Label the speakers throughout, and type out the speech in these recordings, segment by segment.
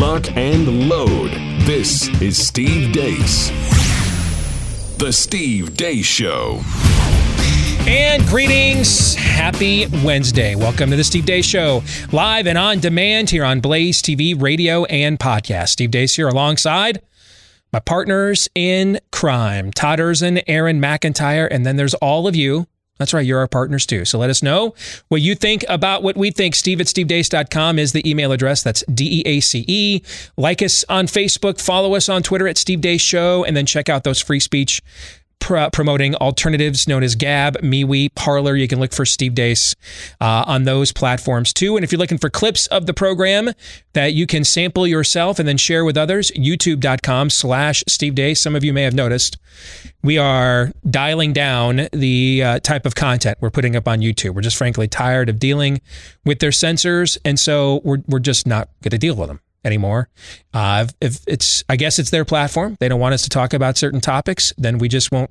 Speaker 1: lock, and load. This is Steve Deace. The Steve Deace Show.
Speaker 2: And greetings. Happy Wednesday. Welcome to the Steve Deace Show, live and on demand here on Blaze TV, radio, and podcast. Steve Deace here alongside my partners in crime, Todd Erzen, Aaron McIntyre, and then there's all of you that's right. You're our partners too. So let us know what you think about what we think. Steve at stevedeace.com is the email address. That's D E A C E. Like us on Facebook, follow us on Twitter at Steve Deace Show, and then check out those free speech pr- promoting alternatives known as Gab, MeWe, Parler. You can look for Steve Deace uh, on those platforms too. And if you're looking for clips of the program that you can sample yourself and then share with others, youtube.com slash Steve Deace. Some of you may have noticed we are dialing down the uh, type of content we're putting up on YouTube. We're just frankly tired of dealing with their censors. And so we're, we're just not going to deal with them anymore. Uh, if it's, I guess it's their platform. They don't want us to talk about certain topics, then we just won't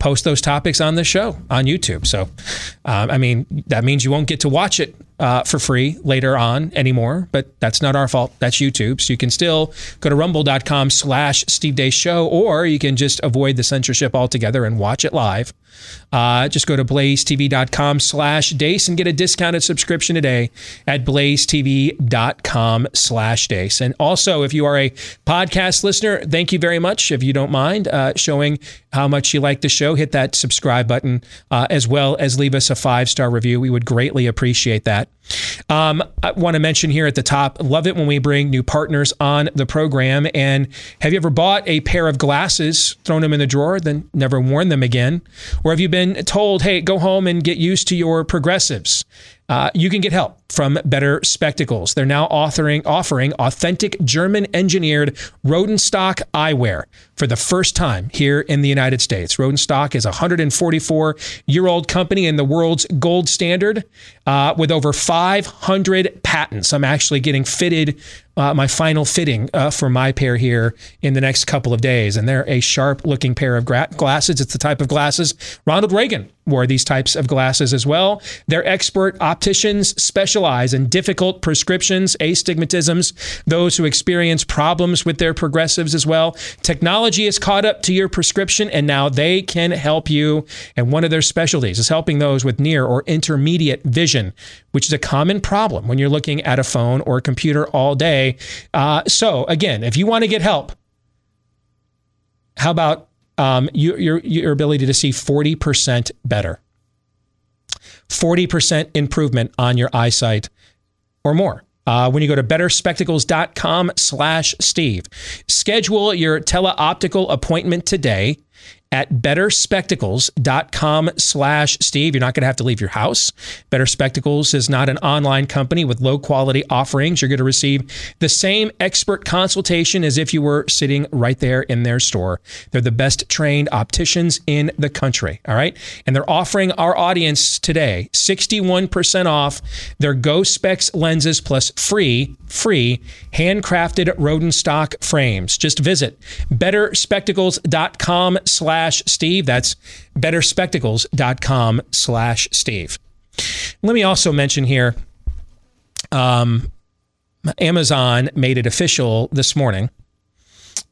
Speaker 2: post those topics on the show on YouTube. So, um, I mean, that means you won't get to watch it uh, for free later on anymore, but that's not our fault. That's YouTube. So you can still go to rumble.com slash Steve Deace Show, or you can just avoid the censorship altogether and watch it live. Uh, just go to blazetv.com slash Deace and get a discounted subscription today at blazetv.com slash Deace. And also, if you are a podcast listener, thank you very much. If you don't mind uh, showing how much you like the show, hit that subscribe button uh, as well as leave us a five star review. We would greatly appreciate that. Um, I want to mention here at the top, love it when we bring new partners on the program. And have you ever bought a pair of glasses, thrown them in the drawer, then never worn them again? Or have you been told, hey, go home and get used to your progressives? Uh, you can get help from Better Spectacles. They're now offering, offering authentic German engineered Rodenstock eyewear for the first time here in the United States. Rodenstock is a 144 year old company and the world's gold standard uh, with over 500 patents. I'm actually getting fitted uh, my final fitting uh, for my pair here in the next couple of days. And they're a sharp looking pair of gra- glasses. It's the type of glasses Ronald Reagan wore these types of glasses as well. They're expert opticians specialize in difficult prescriptions, astigmatisms, those who experience problems with their progressives as well. Technology is caught up to your prescription and now they can help you. And one of their specialties is helping those with near or intermediate vision, which is a common problem when you're looking at a phone or a computer all day. Uh, so, again, if you want to get help, how about um, you, your, your ability to see 40% better? 40% improvement on your eyesight or more. Uh, when you go to betterspectacles.com slash Steve. Schedule your teleoptical appointment today at betterspectacles.com slash Steve. You're not going to have to leave your house. Better Spectacles is not an online company with low quality offerings. You're going to receive the same expert consultation as if you were sitting right there in their store. They're the best trained opticians in the country. All right. And they're offering our audience today 61% off their Go Specs lenses plus free, free handcrafted Rodenstock frames. Just visit betterspectacles.com slash slash Steve. That's betterspectacles.com slash Steve. Let me also mention here um, Amazon made it official this morning.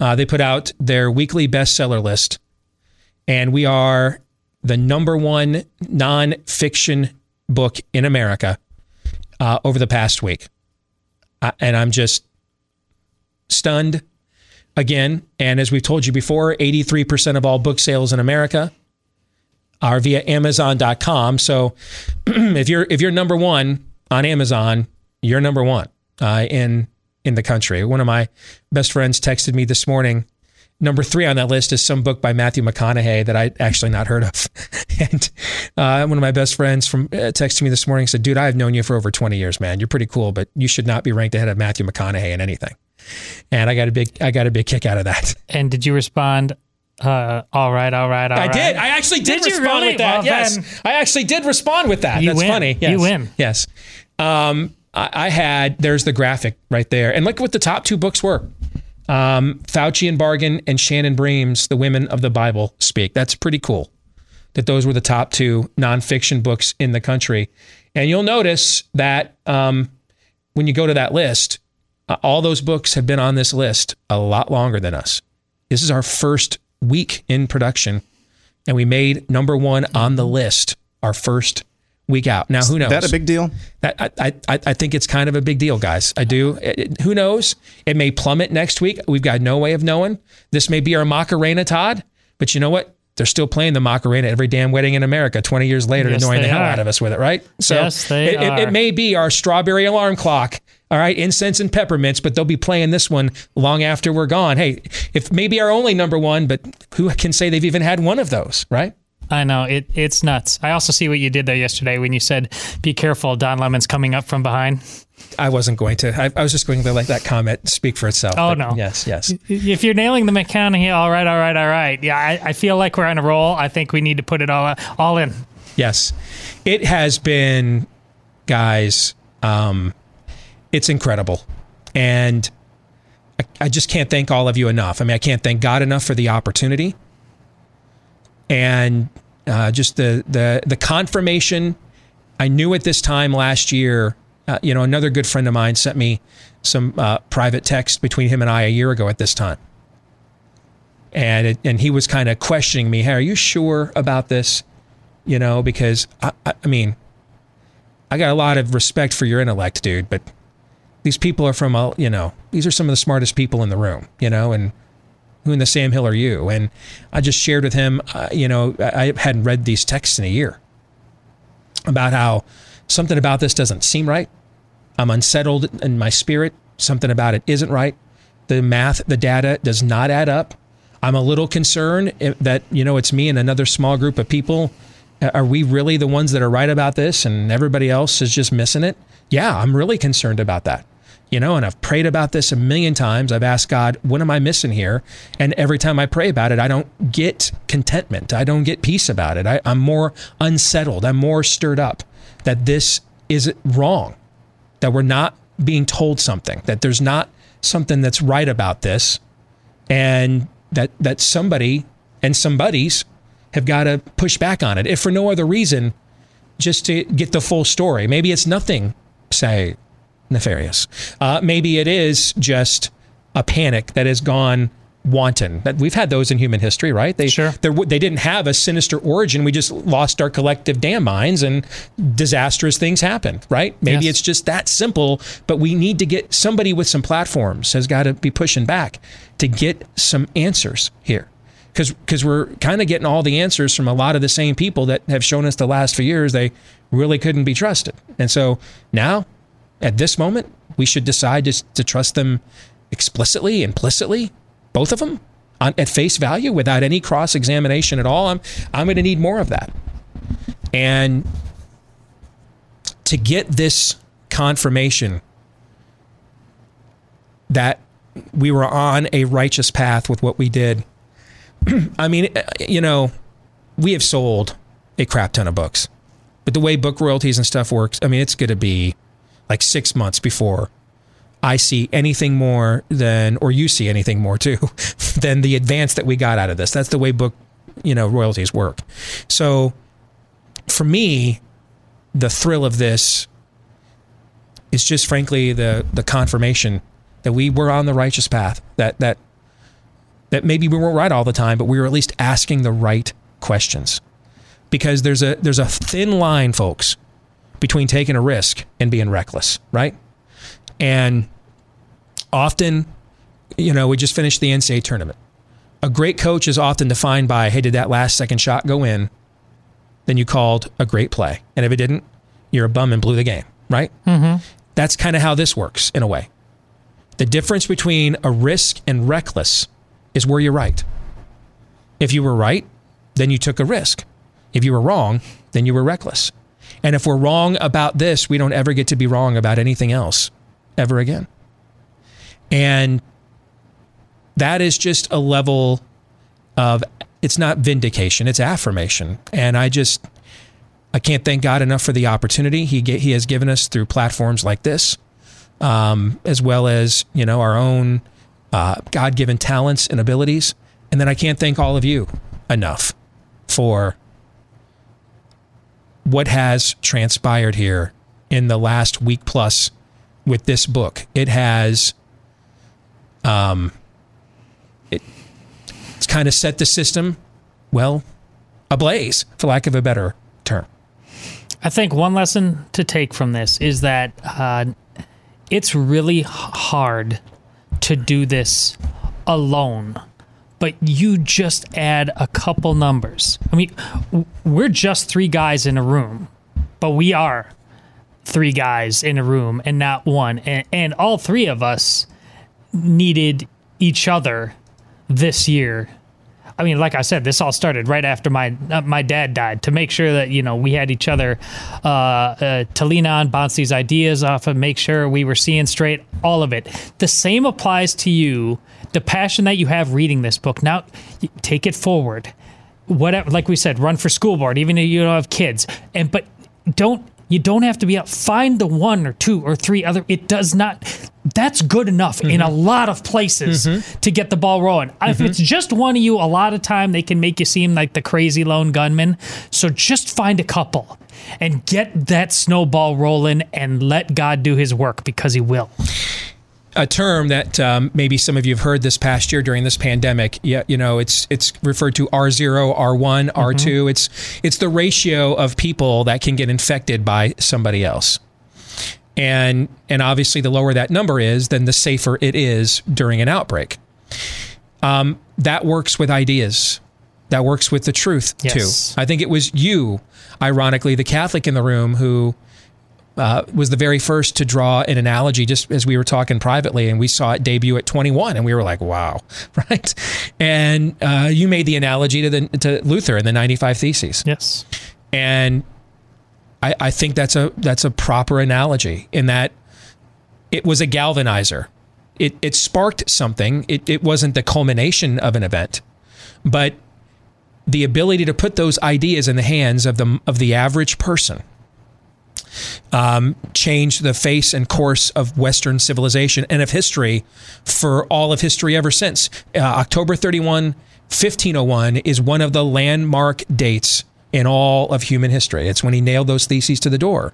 Speaker 2: Uh, they put out their weekly bestseller list, and we are the number one nonfiction book in America uh, over the past week. Uh, and I'm just stunned again. And as we've told you before, 83% of all book sales in America are via Amazon.com. So if you're if you're number one on Amazon, you're number one uh, in in the country. One of my best friends texted me this morning. Number three on that list is some book by Matthew McConaughey that I actually not heard of. and uh, one of my best friends from uh, texted me this morning said, "Dude, I've known you for over 20 years, man. You're pretty cool, but you should not be ranked ahead of Matthew McConaughey in anything." And I got a big I got a big kick out of that.
Speaker 3: And did you respond? Uh, all right, all right, all
Speaker 2: I
Speaker 3: right.
Speaker 2: did. I actually did,
Speaker 3: Did
Speaker 2: respond
Speaker 3: really?
Speaker 2: with that.
Speaker 3: Well,
Speaker 2: yes, I actually did respond with that. That's
Speaker 3: win.
Speaker 2: funny.
Speaker 3: You win.
Speaker 2: Yes. Um, I, I had. There's the graphic right there, and look what the top two books were. Um, Faucian Bargain and Shannon Bream's The Women of the Bible Speak. That's pretty cool. That those were the top two nonfiction books in the country, and you'll notice that um, when you go to that list, uh, all those books have been on this list a lot longer than us. This is our first week in production, and we made number one on the list our first week out. Now, who knows?
Speaker 4: Is that a big deal?
Speaker 2: That, I, I, I think it's kind of a big deal, guys. I do. It- it- who knows? It may plummet next week. We've got no way of knowing. This may be our Macarena, Todd. But you know what? They're still playing the Macarena every damn wedding in America 20 years later,
Speaker 3: Yes,
Speaker 2: annoying the hell
Speaker 3: are.
Speaker 2: out of us with it, right? So
Speaker 3: Yes, they
Speaker 2: it, it- it may be our strawberry alarm clock. All right, incense and peppermints, but they'll be playing this one long after we're gone. Hey, if maybe our only number one, but who can say they've even had one of those, right?
Speaker 3: I know it. It's nuts. I also see what you did there yesterday when you said, "Be careful, Don Lemon's coming up from behind."
Speaker 2: I wasn't going to. I, I was just going to let that comment speak for itself.
Speaker 3: Oh, no.
Speaker 2: Yes, yes.
Speaker 3: If you're nailing the McConaughey, all right, all right, all right. Yeah, I, I feel like we're on a roll. I think we need to put it all all in.
Speaker 2: Yes. It has been, guys, um, it's incredible. And I, I just can't thank all of you enough. I mean, I can't thank God enough for the opportunity and uh, just the, the, the confirmation. I knew at this time last year, uh, you know, another good friend of mine sent me some uh, private text between him and I a year ago at this time. And, it, and he was kind of questioning me, hey, are you sure about this? you know, because I, I, I mean, I got a lot of respect for your intellect, dude, but these people are from, a, you know, these are some of the smartest people in the room, you know, and who in the Sam Hill are you? And I just shared with him, uh, you know, I, I hadn't read these texts in a year about how something about this doesn't seem right. I'm unsettled in my spirit. Something about it isn't right. The math, the data does not add up. I'm a little concerned that, you know, it's me and another small group of people. Are we really the ones that are right about this and everybody else is just missing it? Yeah, I'm really concerned about that. You know, and I've prayed about this a million times. I've asked God, what am I missing here? And every time I pray about it, I don't get contentment. I don't get peace about it. I, I'm more unsettled. I'm more stirred up that this is wrong that we're not being told something, that there's not something that's right about this, and that that somebody and somebodies have got to push back on it, if for no other reason, just to get the full story. Maybe it's nothing, say, nefarious. Uh, maybe it is just a panic that has gone wanton. That we've had those in human history, right? They
Speaker 3: Sure.
Speaker 2: they didn't have a sinister origin. We just lost our collective damn minds, and disastrous things happened, right? Maybe
Speaker 3: Yes.
Speaker 2: it's just that simple. But we need to get somebody with some platforms has got to be pushing back to get some answers here. Because because we're kind of getting all the answers from a lot of the same people that have shown us the last few years they really couldn't be trusted. And so now, at this moment, we should decide just to trust them explicitly, implicitly, both of them on, at face value without any cross examination at all. I'm I'm going to need more of that. And to get this confirmation that we were on a righteous path with what we did. I mean, uh, you know, we have sold a crap ton of books, but the way book royalties and stuff works, I mean, it's going to be like six months before I see anything more than, or you see anything more too, than the advance that we got out of this. That's the way book, you know, royalties work. So for me, the thrill of this is just frankly the the confirmation that we were on the righteous path. That that that maybe we weren't right all the time, but we were at least asking the right questions. Because there's a there's a thin line, folks, between taking a risk and being reckless, right? And often, you know, we just finished the NCAA tournament. A great coach is often defined by, hey, did that last second shot go in? Then you called a great play. And if it didn't, you're a bum and blew the game, right? Mm-hmm. That's kind of how this works in a way. The difference between a risk and reckless is where you're right. If you were right, then you took a risk. If you were wrong, then you were reckless. And if we're wrong about this, we don't ever get to be wrong about anything else ever again. And that is just a level of it's not vindication, it's affirmation. And I just I can't thank God enough for the opportunity he ga- he has given us through platforms like this, um, as well as you know our own uh, God given talents and abilities. And then I can't thank all of you enough for what has transpired here in the last week plus with this book. It has Um, it, it's kind of set the system, well, ablaze, for lack of a better term.
Speaker 3: I think one lesson to take from this is that uh, it's really hard to do this alone but you just add a couple numbers. I mean, we're just three guys in a room, but we are three guys in a room and not one. And, and all three of us needed each other this year I mean, like I said, this all started right after my uh, my dad died to make sure that you know we had each other uh, uh, to lean on, bounce these ideas off of, make sure we were seeing straight. All of it. The same applies to you. The passion that you have reading this book. Now, take it forward. Whatever, like we said, run for school board, even if you don't have kids. And but don't you don't have to be out. Find the one or two or three other. It does not that's good enough mm-hmm. in a mm-hmm. lot of places mm-hmm. to get the ball rolling. Mm-hmm. If it's just one of you, a lot of time they can make you seem like the crazy lone gunman. So just find a couple and get that snowball rolling and let God do his work because he will
Speaker 2: a term that um, maybe some of you have heard this past year during this pandemic. Yeah, you know, it's it's referred to R zero, R one, R 2 mm-hmm. It's it's the ratio of people that can get infected by somebody else and and obviously the lower that number is, then the safer it is during an outbreak. Um, that works with ideas. That works with the truth yes. too. I think it was you, ironically, the Catholic in the room who uh, was the very first to draw an analogy just as we were talking privately and we saw it debut at 21 and we were like wow right and uh, you made the analogy to the to luther and the 95 theses
Speaker 3: yes
Speaker 2: and I, I think that's a that's a proper analogy in that it was a galvanizer. It it sparked something. It it wasn't the culmination of an event, but the ability to put those ideas in the hands of the of the average person um, changed the face and course of Western civilization and of history for all of history ever since. Uh, October 31, 1501 is one of the landmark dates in all of human history. It's when he nailed those theses to the door.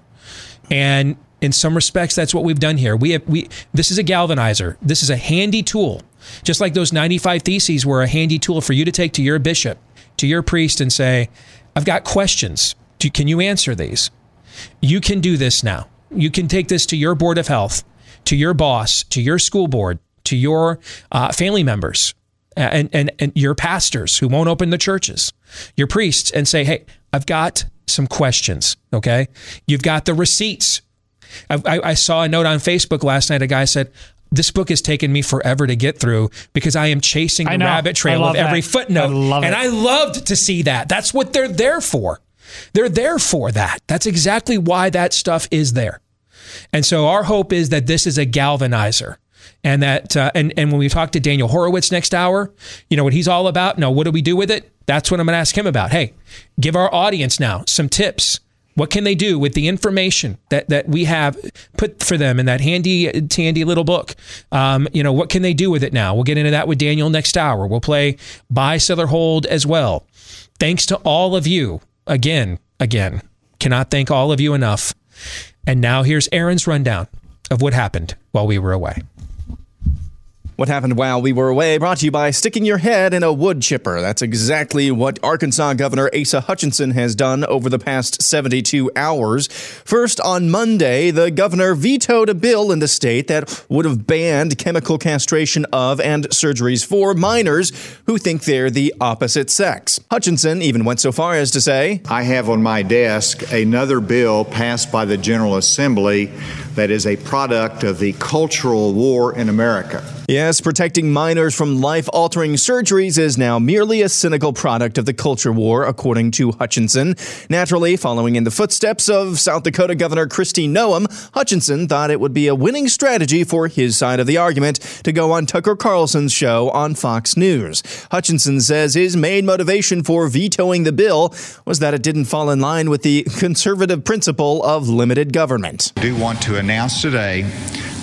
Speaker 2: And in some respects, that's what we've done here. We have we this is a galvanizer. This is a handy tool. Just like those 95 theses were a handy tool for you to take to your bishop, to your priest, and say, I've got questions. can you answer these? You can do this now. You can take this to your board of health, to your boss, to your school board, to your uh, family members, and, and, and your pastors who won't open the churches your priests and say, hey, I've got some questions. Okay. You've got the receipts. I, I, I saw a note on Facebook last night. A guy said, this book has taken me forever to get through because I am chasing the rabbit trail of every that. footnote. I and I loved to see that. That's what they're there for. They're there for that. That's exactly why that stuff is there. And so our hope is that this is a galvanizer and that uh, and and when we talk to Daniel Horowitz next hour, you know what he's all about. No, what do we do with it? That's what I'm going to ask him about. Hey, give our audience now some tips. What can they do with the information that, that we have put for them in that handy, handy little book? Um, you know, what can they do with it now? We'll get into that with Daniel next hour. We'll play buy, sell, or hold as well. Thanks to all of you again, again. Cannot thank all of you enough. And now here's Aaron's rundown of what happened while we were away.
Speaker 4: What happened while we were away brought to you by sticking your head in a wood chipper. That's exactly what Arkansas Governor Asa Hutchinson has done over the past 72 hours. First, on Monday, the governor vetoed a bill in the state that would have banned chemical castration of and surgeries for minors who think they're the opposite sex. Hutchinson even went so far as to say,
Speaker 5: I have on my desk another bill passed by the General Assembly that is a product of the cultural war in America.
Speaker 4: Yes, protecting minors from life altering surgeries is now merely a cynical product of the culture war, according to Hutchinson. Naturally, following in the footsteps of South Dakota Governor Kristi Noem, Hutchinson thought it would be a winning strategy for his side of the argument to go on Tucker Carlson's show on Fox News. Hutchinson says his main motivation for vetoing the bill was that it didn't fall in line with the conservative principle of limited government.
Speaker 5: I do want to announce today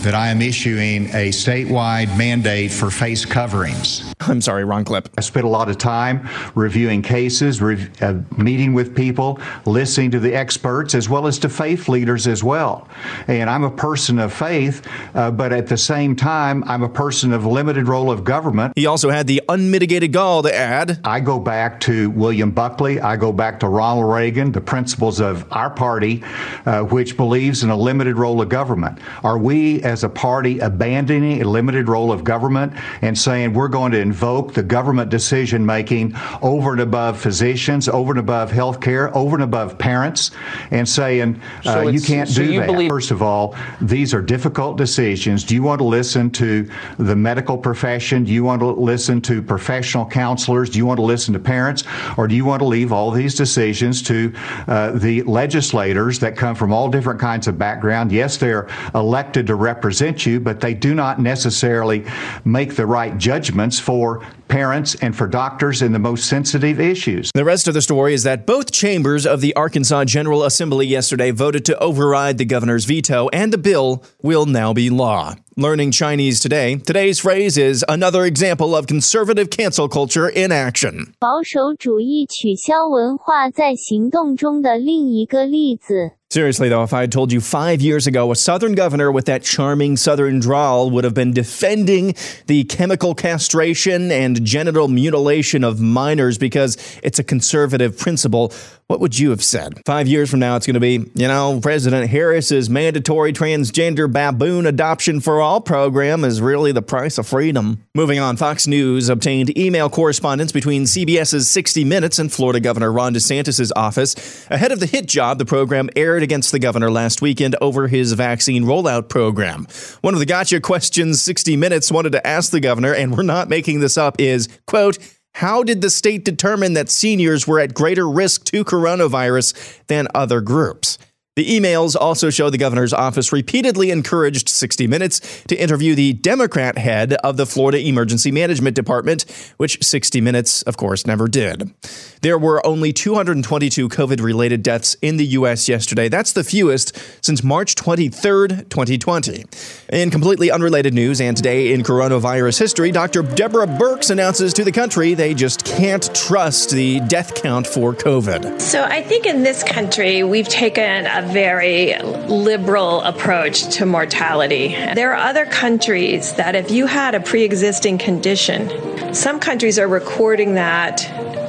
Speaker 5: that I am issuing a statewide mandate for face coverings.
Speaker 4: I'm sorry, wrong clip.
Speaker 5: I spent a lot of time reviewing cases, re- uh, meeting with people, listening to the experts, as well as to faith leaders as well. And I'm a person of faith, uh, but at the same time, I'm a person of limited role of government.
Speaker 4: He also had the unmitigated gall to add
Speaker 5: I go back to William Buckley. I go back to Ronald Reagan, the principles of our party, uh, which believes in a limited role of government. Are we, as a party, abandoning a limited role of government and saying we're going to invoke the government decision making over and above physicians, over and above health care, over and above parents, and saying uh, you can't
Speaker 6: so
Speaker 5: do
Speaker 6: you
Speaker 5: that?
Speaker 6: believe-
Speaker 5: First of all, these are difficult decisions. Do you want to listen to the medical profession? Do you want to listen to professional counselors? Do you want to listen to parents? Or do you want to leave all these decisions to uh, the legislators that come from all different kinds of background? Yes, they're elected to represent you, but they do not necessarily make the right judgments for parents and for doctors in the most sensitive issues.
Speaker 4: The rest of the story is that both chambers of the Arkansas General Assembly yesterday voted to override the governor's veto, and the bill will now be law. Learning Chinese today, today's phrase is another example of conservative cancel culture in action.
Speaker 7: 保守主义取消文化在行动中的另一个例子。
Speaker 4: Seriously, though, if I had told you five years ago a Southern governor with that charming Southern drawl would have been defending the chemical castration and genital mutilation of minors because it's a conservative principle, what would you have said? Five years from now, it's going to be, you know, President Harris's mandatory transgender baboon adoption for all program is really the price of freedom. Moving on, Fox News obtained email correspondence between CBS's 60 Minutes and Florida Governor Ron DeSantis' office ahead of the hit job the program aired against the governor last weekend over his vaccine rollout program. One of the gotcha questions 60 Minutes wanted to ask the governor, and we're not making this up, is, quote, how did the state determine that seniors were at greater risk to coronavirus than other groups? The emails also show the governor's office repeatedly encouraged 60 Minutes to interview the Democrat head of the Florida Emergency Management Department, which 60 Minutes, of course, never did. There were only 222 COVID related deaths in the U.S. yesterday. That's the fewest since March 23rd, 2020. In completely unrelated news and today in coronavirus history, Dr. Deborah Birx announces to the country they just can't trust the death count for COVID.
Speaker 8: So I think in this country, we've taken a very liberal approach to mortality. There are other countries that if you had a pre existing condition, some countries are recording that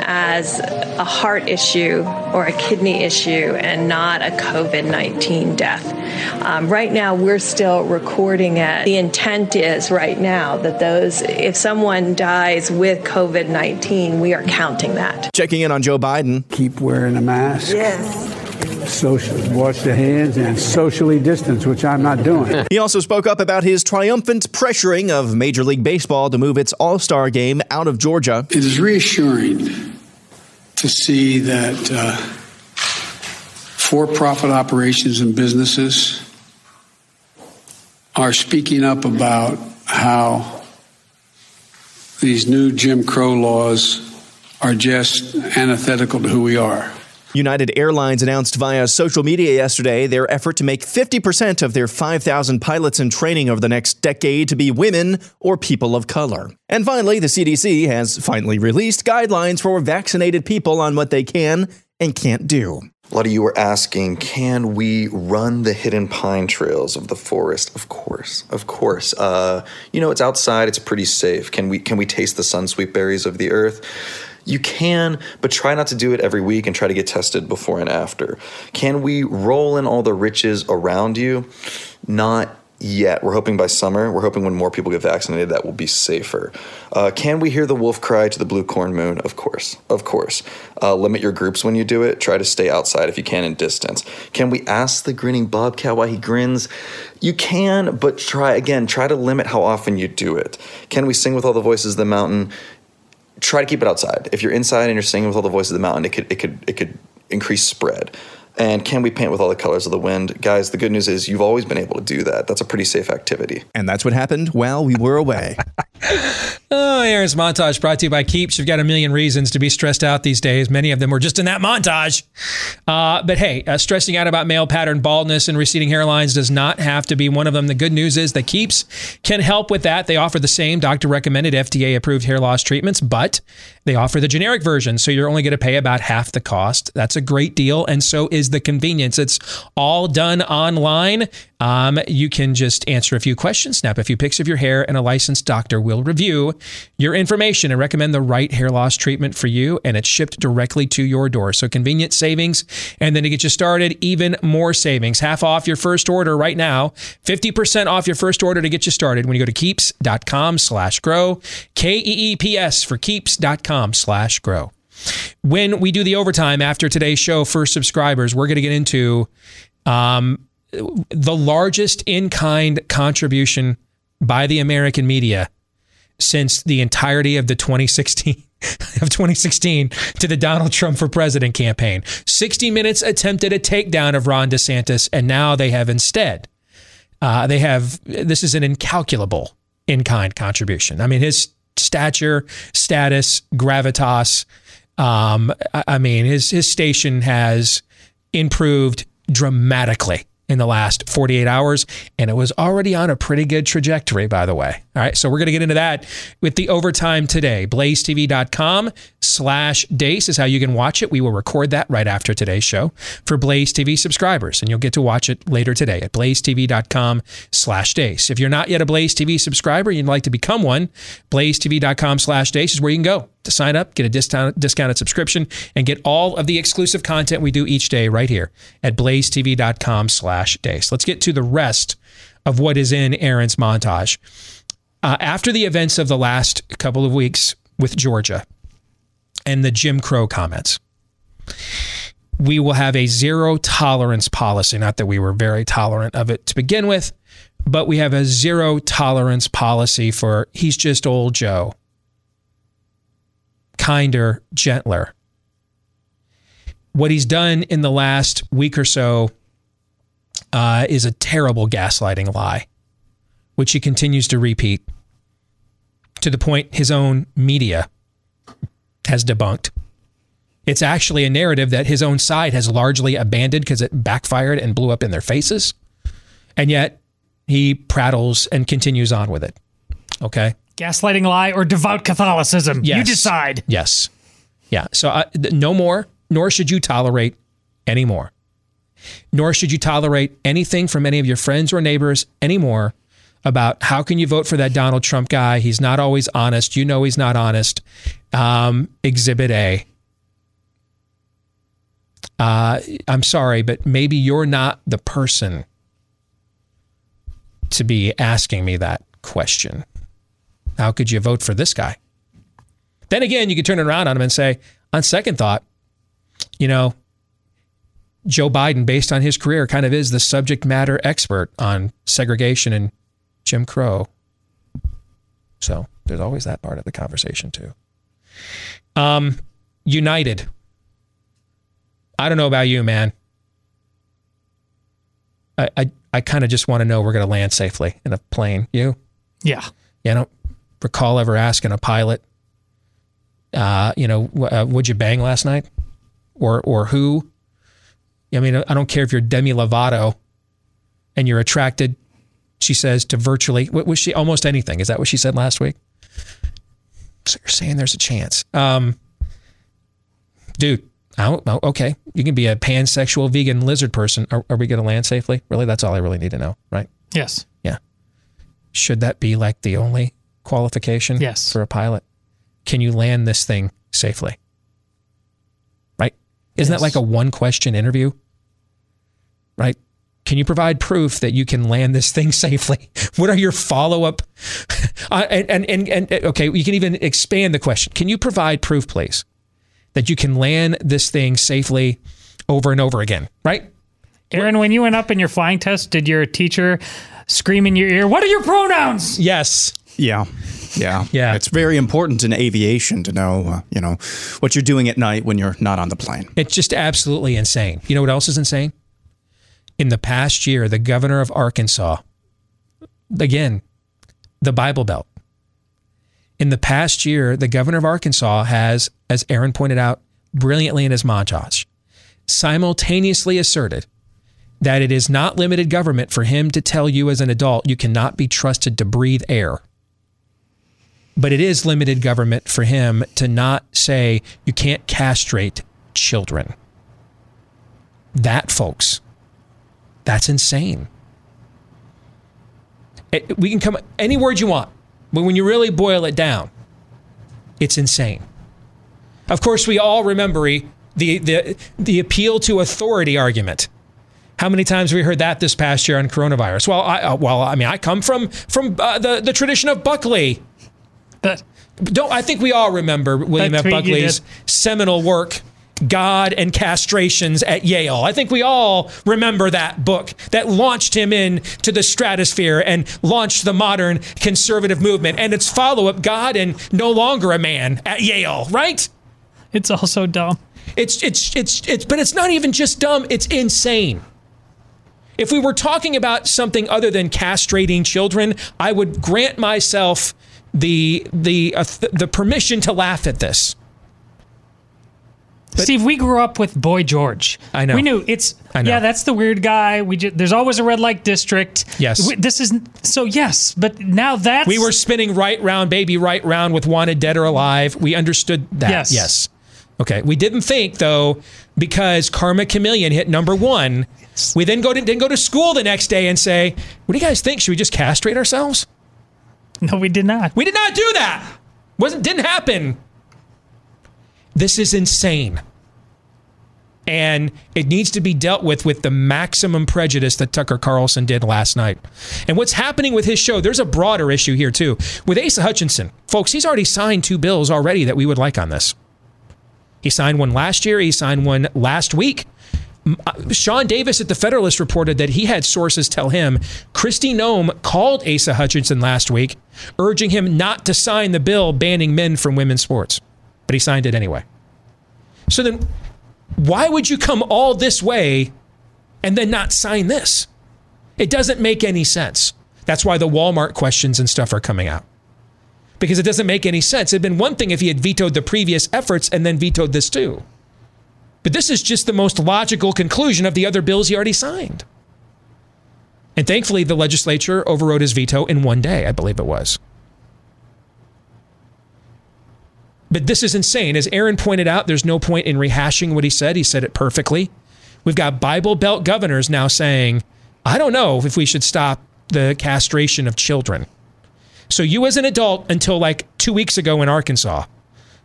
Speaker 8: as a heart issue or a kidney issue and not a COVID 19 death. Um, right now, we're still recording it. The intent is right now that those, if someone dies with COVID 19, we are counting that.
Speaker 4: Checking in on Joe Biden.
Speaker 9: keep wearing a mask. Yes. Social, wash the hands and socially distance, which I'm not doing.
Speaker 4: He also spoke up about his triumphant pressuring of Major League Baseball to move its All Star game out of Georgia.
Speaker 9: it is reassuring to see that uh, for-profit operations and businesses are speaking up about how these new Jim Crow laws are just antithetical to who we are.
Speaker 4: United Airlines announced via social media yesterday their effort to make 50% of their 5,000 pilots in training over the next decade to be women or people of color. And finally, the CDC has finally released guidelines for vaccinated people on what they can and can't do.
Speaker 10: A lot of you were asking, can we run the hidden pine trails of the forest? Of course, of course. Uh, you know, it's outside; it's pretty safe. Can we can we taste the sunsweet berries of the earth? You can, but try not to do it every week and try to get tested before and after. Can we roll in all the riches around you? Not yet. We're hoping by summer. We're hoping when more people get vaccinated, that will be safer. Uh, can we hear the wolf cry to the blue corn moon? Of course, of course. Uh, limit your groups when you do it. Try to stay outside if you can in distance. Can we ask the grinning bobcat why he grins? You can, but try again. Try to limit how often you do it. Can we sing with all the voices of the mountain? Try to keep it outside. If you're inside and you're singing with all the voices of the mountain, it could it could it could increase spread. And can we paint with all the colors of the wind? Guys, the good news is you've always been able to do that. That's a pretty safe activity.
Speaker 4: And that's what happened while we were away.
Speaker 2: Oh, Aaron's montage brought to you by Keeps. You've got a million reasons to be stressed out these days. Many of them were just in that montage. Uh, but hey, uh, stressing out about male pattern baldness and receding hairlines does not have to be one of them. The good news is that Keeps can help with that. They offer the same doctor recommended FDA approved hair loss treatments, but they offer the generic version. So you're only going to pay about half the cost. That's a great deal. And so is the convenience. It's all done online. Um, you can just answer a few questions, snap a few pics of your hair, and a licensed doctor will review your information and recommend the right hair loss treatment for you. And it's shipped directly to your door. So convenient savings. And then to get you started, even more savings. Half off your first order right now. 50% off your first order to get you started when you go to keeps.com slash grow. K E E P S for keeps.com slash grow. When we do the overtime after today's show for subscribers, we're going to get into um, the largest in kind contribution by the American media since the entirety of the 2016 of 2016 to the Donald Trump for president campaign. 60 Minutes attempted a takedown of Ron DeSantis, and now they have instead. Uh, they have this is an incalculable in kind contribution. I mean, his stature, status, gravitas. Um, I, I mean, his his station has improved dramatically in the last 48 hours, and it was already on a pretty good trajectory, by the way. All right, so we're going to get into that with the overtime today. BlazeTV.com slash Deace is how you can watch it. We will record that right after today's show for Blaze TV subscribers, and you'll get to watch it later today at BlazeTV.com slash Deace. If you're not yet a Blaze TV subscriber, and you'd like to become one, BlazeTV.com slash Deace is where you can go to sign up, get a discount, discounted subscription, and get all of the exclusive content we do each day right here at blazetv.com slash Deace. Let's get to the rest of what is in Aaron's montage. Uh, after the events of the last couple of weeks with Georgia and the Jim Crow comments, we will have a zero tolerance policy. Not that we were very tolerant of it to begin with, but we have a zero tolerance policy for he's just old Joe kinder, gentler. What he's done in the last week or so uh, is a terrible gaslighting lie, which he continues to repeat to the point his own media has debunked. It's actually a narrative that his own side has largely abandoned because it backfired and blew up in their faces. And yet he prattles and continues on with it. Okay.
Speaker 3: Gaslighting lie or devout Catholicism. You decide.
Speaker 2: Yes. Yeah. So uh, th- no more, nor should you tolerate anymore. Nor should you tolerate anything from any of your friends or neighbors anymore about how can you vote for that Donald Trump guy? He's not always honest. You know he's not honest. Um, exhibit A. Uh, I'm sorry, but maybe you're not the person to be asking me that question. How could you vote for this guy? Then again, you could turn it around on him and say, on second thought, you know, Joe Biden, based on his career, kind of is the subject matter expert on segregation and Jim Crow. So there's always that part of the conversation too. Um, United. I don't know about you, man. I I, I kind of just want to know we're going to land safely in a plane. You?
Speaker 3: Yeah.
Speaker 2: Yeah, I don't recall ever asking a pilot, uh, you know, uh, would you bang last night, or or who? I mean, I don't care if you're Demi Lovato, and you're attracted. She says to virtually, what was she? Almost anything. Is that what she said last week? So you're saying there's a chance, um, dude. I don't, oh, okay, you can be a pansexual vegan lizard person. Are, are we going to land safely? Really, that's all I really need to know, right?
Speaker 3: Yes.
Speaker 2: Yeah. Should that be like the only qualification
Speaker 3: Yes.
Speaker 2: for a pilot? Can you land this thing safely? Right? Isn't that like a one question interview? Right? Can you provide proof that you can land this thing safely? What are your follow up? Uh, and, and, and, and, okay, you can even expand the question. Can you provide proof, please, that you can land this thing safely over and over again? Right?
Speaker 3: Aaron, when you went up in your flying test, did your teacher scream in your ear, What are your pronouns?
Speaker 2: Yes.
Speaker 4: Yeah. Yeah,
Speaker 2: Yeah.
Speaker 4: It's very important in aviation to know, uh, you know, what you're doing at night when you're not on the plane.
Speaker 2: It's just absolutely insane. You know what else is insane? In the past year, the governor of Arkansas, again, the Bible Belt. In the past year, the governor of Arkansas has, as Aaron pointed out brilliantly in his montage, simultaneously asserted that it is not limited government for him to tell you as an adult you cannot be trusted to breathe air. But it is limited government for him to not say you can't castrate children. That, folks, that's insane. It- we can come any word you want, but when you really boil it down, it's insane. Of course, we all remember the the the appeal to authority argument. How many times have we heard that this past year on coronavirus? Well, I uh, well, I mean, I come from from uh, the the tradition of Buckley.
Speaker 3: That,
Speaker 2: Don't I think we all remember William F. Buckley's seminal work, God and Castrations at Yale. I think we all remember that book that launched him into the stratosphere and launched the modern conservative movement and its follow-up, God and No Longer a Man at Yale, right?
Speaker 3: it's also dumb.
Speaker 2: It's it's it's it's but it's not even just dumb, it's insane. If we were talking about something other than castrating children, I would grant myself the the uh, th- the permission to laugh at this.
Speaker 3: Steve, we grew up with Boy George.
Speaker 2: I know.
Speaker 3: We knew it's.
Speaker 2: I know.
Speaker 3: Yeah, that's the weird guy. We just, there's always a red light district.
Speaker 2: Yes.
Speaker 3: We- this is so yes, but now that's
Speaker 2: We were spinning right round, baby, right round with wanted dead or alive. We understood that.
Speaker 3: Yes.
Speaker 2: Yes. Okay. We didn't think though, because Karma Chameleon hit number one. We then go to didn't go to school the next day and say, "What do you guys think? Should we just castrate ourselves?"
Speaker 3: no, we did not.
Speaker 2: We did not do that. Wasn't didn't happen. This is insane. And it needs to be dealt with with the maximum prejudice that Tucker Carlson did last night. And what's happening with his show, there's a broader issue here too. With Asa Hutchinson, folks, he's already signed two bills already that we would like on this. He signed one last year, he signed one last week. Uh, Sean Davis at the Federalist reported that he had sources tell him Kristi Noem called Asa Hutchinson last week, urging him not to sign the bill banning men from women's sports. But he signed it anyway. So then, why would you come all this way and then not sign this? It doesn't make any sense. That's why the Walmart questions and stuff are coming out. Because it doesn't make any sense. It'd been one thing if he had vetoed the previous efforts and then vetoed this too. But this is just the most logical conclusion of the other bills he already signed. And thankfully, the legislature overrode his veto in one day, I believe it was. But this is insane. As Aaron pointed out, there's no point in rehashing what he said. He said it perfectly. We've got Bible Belt governors now saying, I don't know if we should stop the castration of children. So you, as an adult, until like two weeks ago in Arkansas,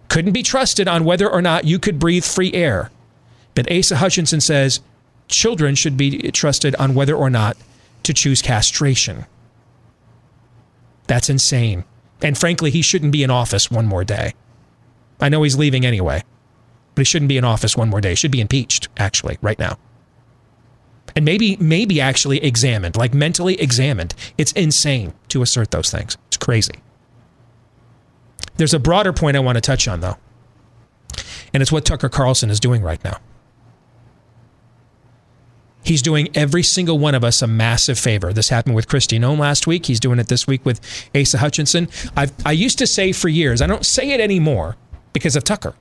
Speaker 2: couldn't be trusted on whether or not you could breathe free air. But Asa Hutchinson says children should be trusted on whether or not to choose castration. That's insane. And frankly, he shouldn't be in office one more day. I know he's leaving anyway, but he shouldn't be in office one more day. He should be impeached, actually, right now. And maybe, maybe actually examined, like mentally examined. It's insane to assert those things. It's crazy. There's a broader point I want to touch on, though, and it's what Tucker Carlson is doing right now. He's doing every single one of us a massive favor. This happened with Kristi Noem last week. He's doing it this week with Asa Hutchinson. I've, I used to say for years, I don't say it anymore because of Tucker.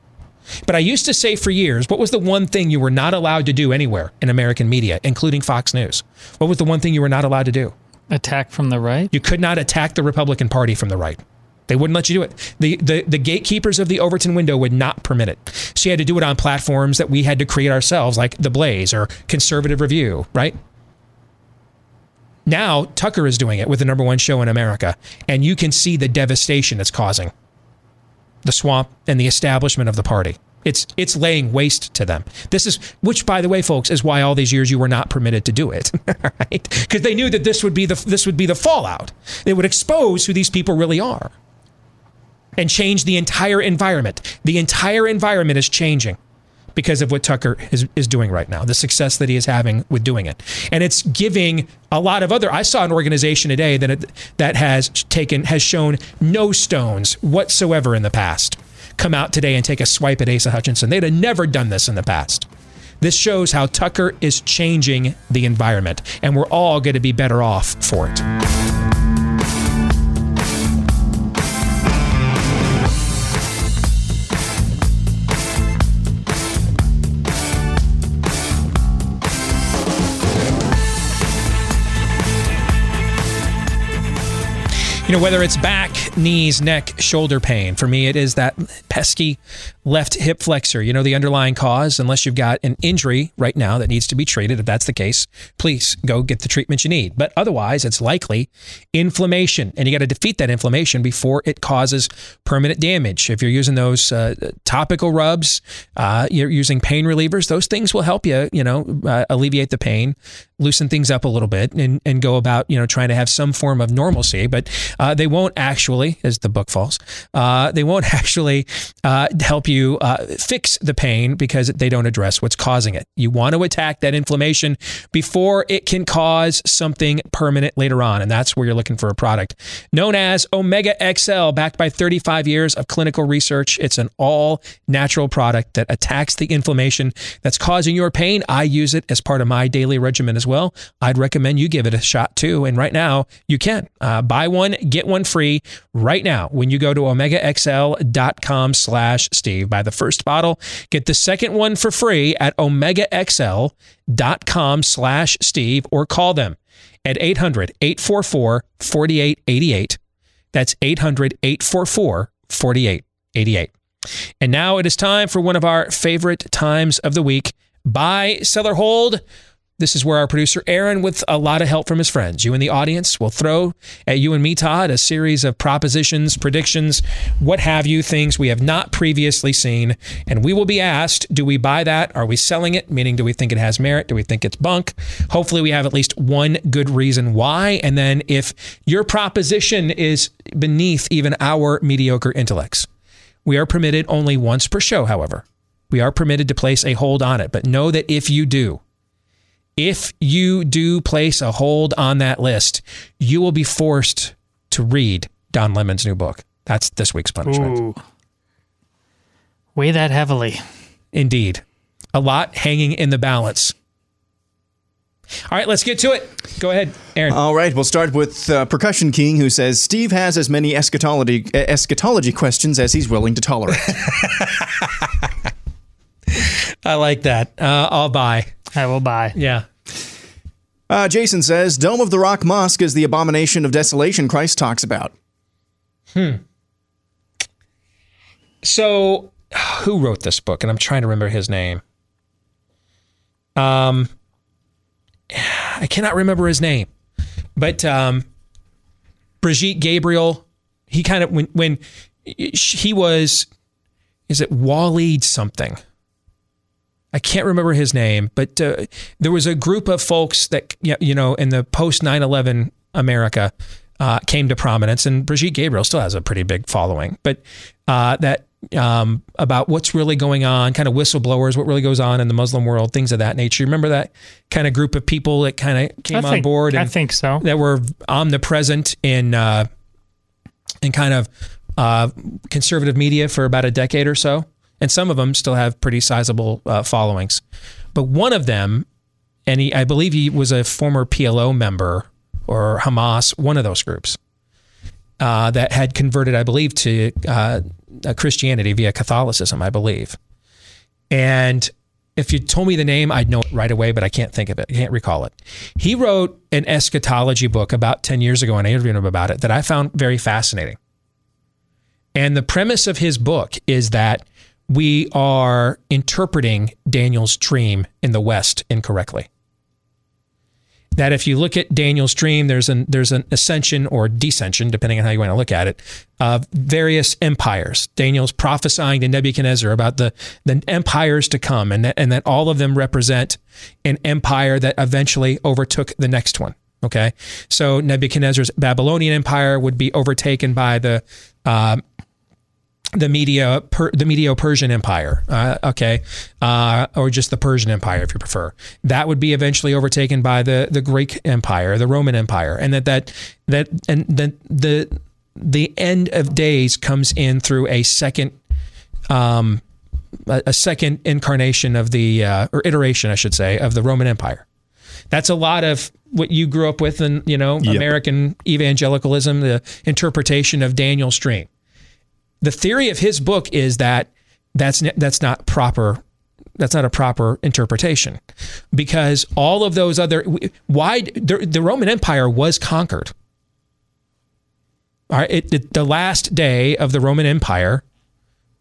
Speaker 2: But I used to say for years, what was the one thing you were not allowed to do anywhere in American media, including Fox News? What was the one thing you were not allowed to do?
Speaker 3: Attack from the right.
Speaker 2: You could not attack the Republican Party from the right. They wouldn't let you do it. The, the, the gatekeepers of the Overton window would not permit it. So you had to do it on platforms that we had to create ourselves, like The Blaze or Conservative Review, right? Now, Tucker is doing it with the number one show in America, and you can see the devastation it's causing the swamp and the establishment of the party. It's it's laying waste to them. This is which, by the way, folks, is why all these years you were not permitted to do it, right? Because they knew that this would be the this would be the fallout. It would expose who these people really are, and change the entire environment. The entire environment is changing because of what Tucker is, is doing right now, the success that he is having with doing it. And it's giving a lot of other I saw an organization today that that has taken has shown no stones whatsoever in the past come out today and take a swipe at Asa Hutchinson. They'd have never done this in the past. This shows how Tucker is changing the environment, and we're all going to be better off for it. You know, whether it's back, knees, neck, shoulder pain, for me, it is that pesky left hip flexor. You know, the underlying cause, unless you've got an injury right now that needs to be treated. If that's the case, please go get the treatment you need. But otherwise, it's likely inflammation, and you got to defeat that inflammation before it causes permanent damage. If you're using those uh, topical rubs, uh, you're using pain relievers, those things will help you, you know, uh, alleviate the pain, loosen things up a little bit, and, and go about, you know, trying to have some form of normalcy. But uh, they won't actually, as the book falls, uh, they won't actually uh, help you uh, fix the pain because they don't address what's causing it. You want to attack that inflammation before it can cause something permanent later on. And that's where you're looking for a product known as Omega XL, backed by 35 years of clinical research. It's an all natural product that attacks the inflammation that's causing your pain. I use it as part of my daily regimen as well. I'd recommend you give it a shot too. And right now, you can uh, buy one, get one free right now when you go to omegaxl.com slash Steve. Buy the first bottle, get the second one for free at omegaxl.com slash Steve or call them at 800 844 4888. That's 800 844 4888. And now it is time for one of our favorite times of the week buy, seller, hold. This is where our producer Aaron, with a lot of help from his friends, you in the audience, will throw at you and me, Todd, a series of propositions, predictions, what have you, things we have not previously seen. And we will be asked, do we buy that? Are we selling it? Meaning, do we think it has merit? Do we think it's bunk? Hopefully, we have at least one good reason why. And then, if your proposition is beneath even our mediocre intellects, we are permitted only once per show, however. We are permitted to place a hold on it. But know that if you do, if you do place a hold on that list, you will be forced to read Don Lemon's new book. That's this week's punishment.
Speaker 3: Ooh. Weigh that heavily.
Speaker 2: Indeed. A lot hanging in the balance. All right, let's get to it. Go ahead, Aaron.
Speaker 4: All right, we'll start with uh, Percussion King, who says Steve has as many eschatology uh, eschatology questions as he's willing to tolerate.
Speaker 2: I like that. Uh, I'll buy.
Speaker 3: I will buy.
Speaker 2: Yeah.
Speaker 4: Uh, Jason says Dome of the Rock Mosque is the abomination of desolation Christ talks about.
Speaker 2: Hmm. So, who wrote this book? And I'm trying to remember his name. Um, I cannot remember his name, but um, Brigitte Gabriel. He kind of when when he was, is it Walid something? I can't remember his name, but uh, there was a group of folks that you know in the post 9/11 America uh, came to prominence, and Brigitte Gabriel still has a pretty big following. But uh, that um, about what's really going on, kind of whistleblowers, what really goes on in the Muslim world, things of that nature. You remember that kind of group of people that kind of came
Speaker 3: I
Speaker 2: on
Speaker 3: think-
Speaker 2: board?
Speaker 3: I think so.
Speaker 2: That were omnipresent in uh, in kind of uh, conservative media for about a decade or so, and some of them still have pretty sizable uh, followings. But one of them, and he, I believe he was a former PLO member or Hamas, one of those groups uh, that had converted, I believe, to uh, Christianity via Catholicism, I believe. And if you told me the name, I'd know it right away, but I can't think of it. I can't recall it. He wrote an eschatology book about 10 years ago, and I interviewed him about it that I found very fascinating. And the premise of his book is that we are interpreting Daniel's dream in the West incorrectly. That if you look at Daniel's dream, there's an there's an ascension or descension, depending on how you want to look at it, of various empires. Daniel's prophesying to Nebuchadnezzar about the the empires to come, and that and that all of them represent an empire that eventually overtook the next one. Okay, so Nebuchadnezzar's Babylonian empire would be overtaken by the um, the media per, the Medio Persian Empire, uh, okay, uh, or just the Persian Empire if you prefer. That would be eventually overtaken by the the Greek Empire, the Roman Empire, and that that that and that the the end of days comes in through a second um, a, a second incarnation of the uh, or iteration, I should say, of the Roman Empire. That's a lot of what you grew up with in you know
Speaker 4: Yep.
Speaker 2: American evangelicalism, the interpretation of Daniel's dream. The theory of his book is that that's that's not proper. That's not a proper interpretation, because all of those other why the, the Roman Empire was conquered. All right, it, it, the last day of the Roman Empire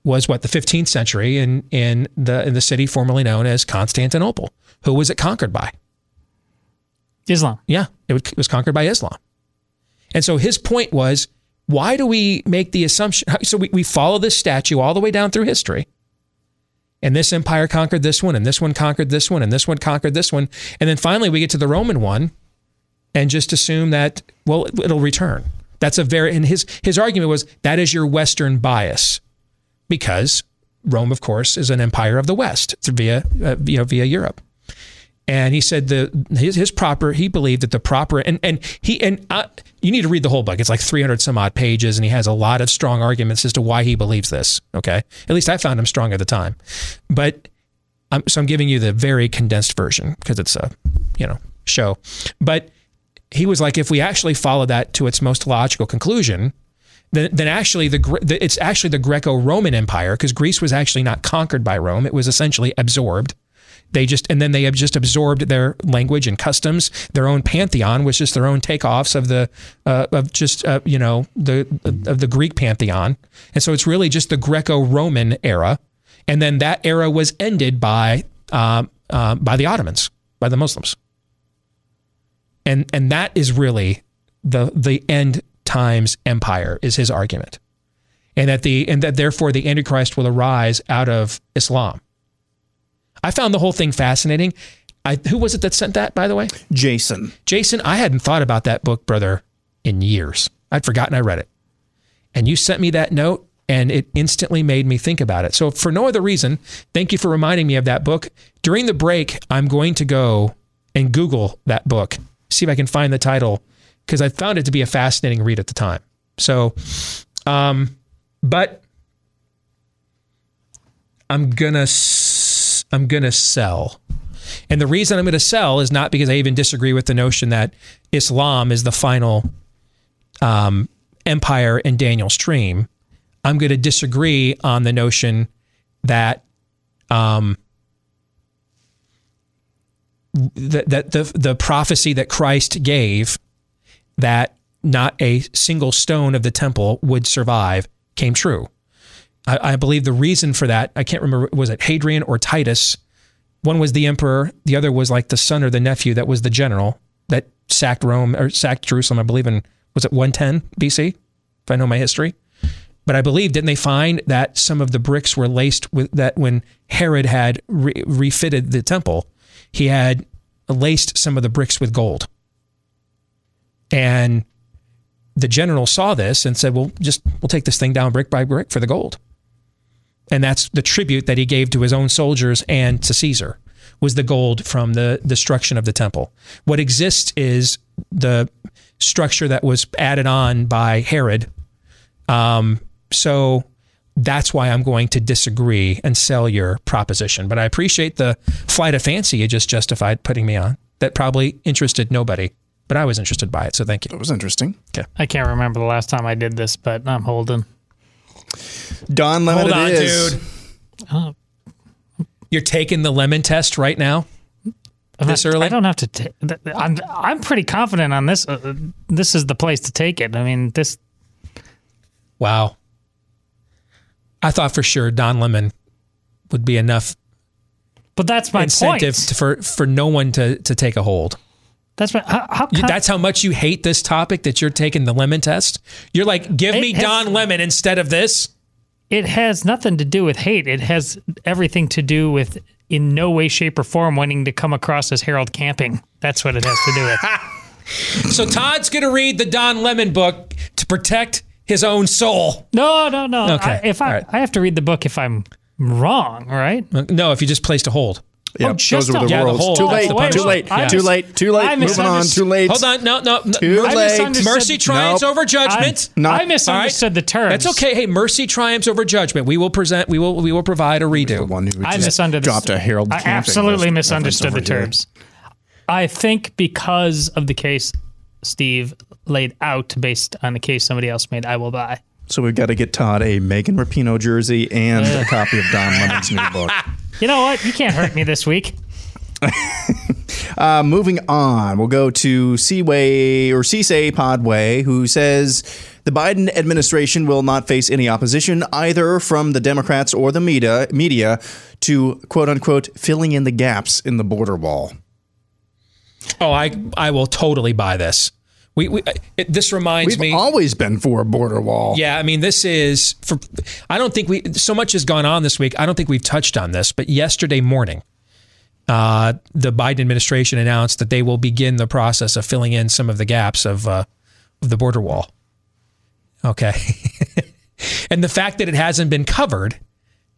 Speaker 2: was what the 15th century in in the in the city formerly known as Constantinople. Who was it conquered by?
Speaker 3: Islam.
Speaker 2: Yeah, it was conquered by Islam. And so his point was, why do we make the assumption? So we, we follow this statue all the way down through history. And this empire conquered this one, and this one conquered this one, and this one conquered this one. And then finally we get to the Roman one and just assume that, well, it'll return. That's a very, and his, his argument was that is your Western bias because Rome, of course, is an empire of the West via, uh, via Europe. And he said the his, his proper he believed that the proper and and he and uh, you need to read the whole book. It's like 300 some odd pages, and he has a lot of strong arguments as to why he believes this. Okay, at least I found him strong at the time, but I'm, so I'm giving you the very condensed version because it's a you know show. But he was like, if we actually follow that to its most logical conclusion, then, then actually the, the it's actually the Greco-Roman Empire because Greece was actually not conquered by Rome; it was essentially absorbed. They just and then they have just absorbed their language and customs. Their own pantheon was just their own takeoffs of the uh, of just uh, you know the of the Greek pantheon, and so it's really just the Greco-Roman era, and then that era was ended by um, uh, by the Ottomans, by the Muslims, and and that is really the the end times empire is his argument, and that the and that therefore the Antichrist will arise out of Islam. I found the whole thing fascinating. I, who was it that sent that, by the way?
Speaker 4: Jason.
Speaker 2: Jason, I hadn't thought about that book, brother, in years. I'd forgotten I read it. And you sent me that note, and it instantly made me think about it. So, for no other reason, thank you for reminding me of that book. During the break, I'm going to go and Google that book, see if I can find the title, because I found it to be a fascinating read at the time. So, um, but I'm gonna s- I'm gonna sell. And the reason I'm going to sell is not because I even disagree with the notion that Islam is the final um, empire in Daniel's dream. I'm going to disagree on the notion that um, that, that the the prophecy that Christ gave that not a single stone of the temple would survive came true. I, I believe the reason for that I can't remember was it Hadrian or Titus. One was the emperor, the other was like the son or the nephew that was the general that sacked Rome or sacked Jerusalem. I believe in was it 110 BC, if I know my history. But I believe didn't they find that some of the bricks were laced with that when Herod had re- refitted the temple, he had laced some of the bricks with gold. And the general saw this and said, "Well, just we'll take this thing down brick by brick for the gold." And that's the tribute that he gave to his own soldiers and to Caesar was the gold from the destruction of the temple. What exists is the structure that was added on by Herod. Um, so that's why I'm going to disagree and sell your proposition. But I appreciate the flight of fancy you just justified putting me on. That probably interested nobody, but I was interested by it. So thank you.
Speaker 4: That was interesting.
Speaker 2: Okay.
Speaker 3: I can't remember the last time I did this, but I'm holding.
Speaker 4: Don Lemon
Speaker 2: Hold
Speaker 4: it
Speaker 2: on,
Speaker 4: is.
Speaker 2: dude.
Speaker 3: Oh,
Speaker 2: You're taking the lemon test right now?
Speaker 3: I'm
Speaker 2: This
Speaker 3: not-
Speaker 2: early?
Speaker 3: I don't have to. ta- th- I'm I'm pretty confident on this. Uh, this is the place to take it. I mean, this.
Speaker 2: Wow. I thought for sure Don Lemon would be enough
Speaker 3: But that's my
Speaker 2: incentive
Speaker 3: point.
Speaker 2: to, for for no one to to take a hold.
Speaker 3: That's. How, how
Speaker 2: That's how much you hate this topic that you're taking the lemon test. You're like, give me
Speaker 3: has-
Speaker 2: Don Lemon instead of this.
Speaker 3: It has nothing to do with hate. It has everything to do with, in no way, shape, or form, wanting to come across as Harold Camping. That's what it has to do with.
Speaker 2: So Todd's going to read the Don Lemon book to protect his own soul.
Speaker 3: No, no, no.
Speaker 2: Okay.
Speaker 3: I, if I,
Speaker 2: right.
Speaker 3: I have to read the book if I'm wrong, right?
Speaker 2: No, if you just placed a hold.
Speaker 4: Yep,
Speaker 3: Oh, just
Speaker 4: those were the
Speaker 2: Yeah, the whole-
Speaker 4: too late.
Speaker 2: the
Speaker 4: Too late.
Speaker 3: I
Speaker 4: Too
Speaker 3: mis-
Speaker 4: late. Too late.
Speaker 3: I
Speaker 4: Moving on. Too late.
Speaker 2: Hold on, no, no, no.
Speaker 4: Too late.
Speaker 2: Mercy triumphs
Speaker 4: Nope.
Speaker 2: over judgment.
Speaker 4: No.
Speaker 3: I misunderstood the terms.
Speaker 2: That's okay. Hey, mercy triumphs over judgment. We will present. We will. We will provide a
Speaker 4: The
Speaker 2: redo.
Speaker 4: one who
Speaker 3: I misunderstood.
Speaker 4: dropped a Harold.
Speaker 3: I absolutely misunderstood the
Speaker 4: reference here.
Speaker 3: terms. I think because of the case Steve laid out based on the case somebody else made, I will buy.
Speaker 4: So we've got to get Todd a Megan Rapinoe jersey and a copy of Don Lemon's new book.
Speaker 3: You know what? You can't hurt me this week.
Speaker 4: Uh, moving on, we'll go to Seaway or Cisse Podway, who says the Biden administration will not face any opposition either from the Democrats or the media, media to quote unquote filling in the gaps in the border wall.
Speaker 2: Oh, I I will totally buy this. We, we it, this reminds me.
Speaker 4: We've
Speaker 2: me.
Speaker 4: always been for a border wall.
Speaker 2: Yeah, I mean, this is for. I don't think we so much has gone on this week. I don't think we've touched on this, but yesterday morning, uh, the Biden administration announced that they will begin the process of filling in some of the gaps of uh, of the border wall. Okay, and the fact that it hasn't been covered.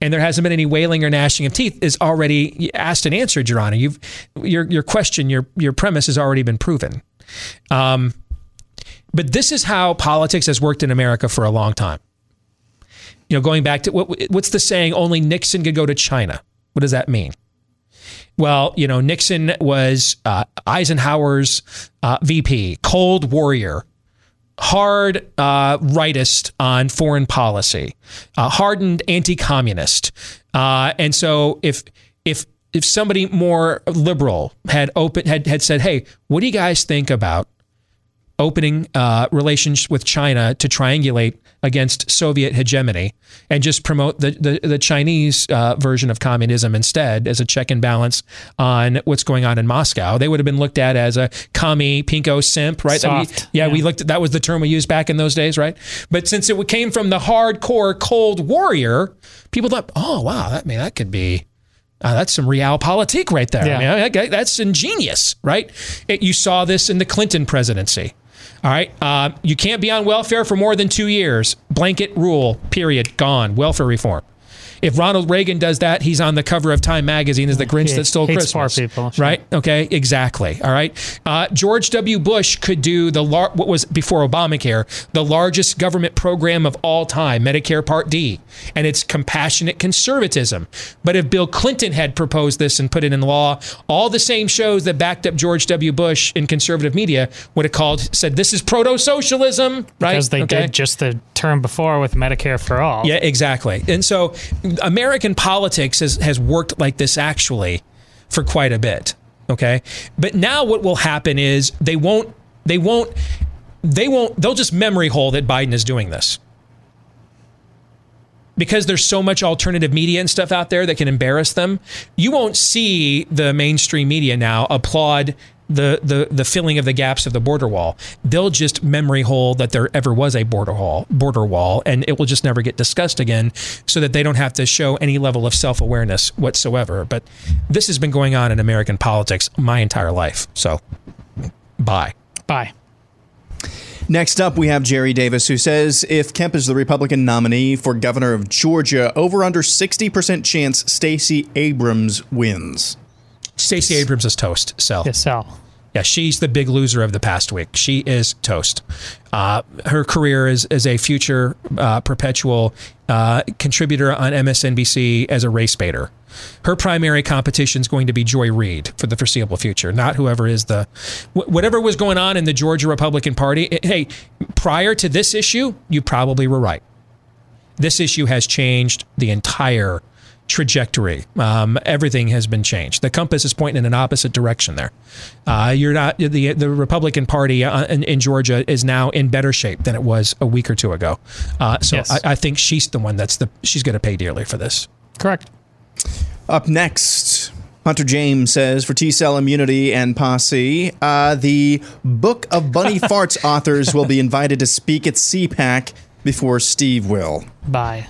Speaker 2: And there hasn't been any wailing or gnashing of teeth is already asked and answered, Your Honor. You've your your question, your your premise has already been proven. Um, but this is how politics has worked in America for a long time. You know, going back to what, what's the saying? Only Nixon could go to China. What does that mean? Well, you know, Nixon was uh, Eisenhower's uh, VP, cold warrior, hard uh, rightist on foreign policy, uh, hardened anti-communist, uh, and so if if if somebody more liberal had open had had said, "Hey, what do you guys think about opening uh, relations with China to triangulate against Soviet hegemony and just promote the the, the Chinese uh, version of communism instead as a check and balance on what's going on in Moscow. They would have been looked at as a commie, pinko, simp, right? We-
Speaker 3: Soft,
Speaker 2: yeah,
Speaker 3: yeah.
Speaker 2: we looked. At, that was the term we used back in those days, right? But since it came from the hardcore Cold Warrior, people thought, oh wow, that I mean that could be. Uh, that's some realpolitik right there.
Speaker 3: Yeah.
Speaker 2: I mean, that- that's ingenious, right? It, you saw this in the Clinton presidency. All right. Uh, you can't be on welfare for more than two years. Blanket rule, period. Gone. Welfare reform. If Ronald Reagan does that, he's on the cover of Time magazine as the Grinch
Speaker 3: He
Speaker 2: that stole Christmas.
Speaker 3: people, sure.
Speaker 2: Right? Okay, exactly. All right. Uh, George W. Bush could do the lar- what was before Obamacare, the largest government program of all time, Medicare Part D, and it's compassionate conservatism. But if Bill Clinton had proposed this and put it in law, all the same shows that backed up George W. Bush in conservative media would have called said this is proto-socialism, right?
Speaker 3: Because they
Speaker 2: Okay.
Speaker 3: did just the term before with Medicare for all.
Speaker 2: Yeah, exactly. And so American politics has, has worked like this actually for quite a bit. Okay. But now what will happen is they won't, they won't, they won't, they'll just memory hole that Biden is doing this. Because there's so much alternative media and stuff out there that can embarrass them, you won't see the mainstream media now applaud the, the the filling of the gaps of the border wall. They'll just memory hole that there ever was a border wall, border wall, and it will just never get discussed again, so that they don't have to show any level of self awareness whatsoever. But this has been going on in American politics my entire life. So, bye.
Speaker 3: Bye.
Speaker 4: Next up, we have Jerry Davis, who says if Kemp is the Republican nominee for governor of Georgia, over under 60% chance Stacey Abrams wins.
Speaker 2: Stacey Abrams is toast. Sell.
Speaker 3: Yes, Sal.
Speaker 2: Yeah, she's the big loser of the past week. She is toast. Uh, her career is as a future uh, perpetual uh, contributor on MSNBC as a race baiter. Her primary competition is going to be Joy Reid for the foreseeable future, not whoever is the whatever was going on in the Georgia Republican Party. it- hey, prior to this issue, you probably were right. This issue has changed the entire trajectory. Um, everything has been changed. The compass is pointing in an opposite direction there. Uh, you're not the the Republican Party uh, in, in Georgia is now in better shape than it was a week or two ago. Uh, so
Speaker 3: Yes.
Speaker 2: I, I think she's the one that's the she's going to pay dearly for this.
Speaker 3: Correct.
Speaker 4: Up next, Hunter James says for T Cell Immunity and Posse, uh, the Book of Bunny Farts authors will be invited to speak at CPAC before Steve will.
Speaker 3: Bye.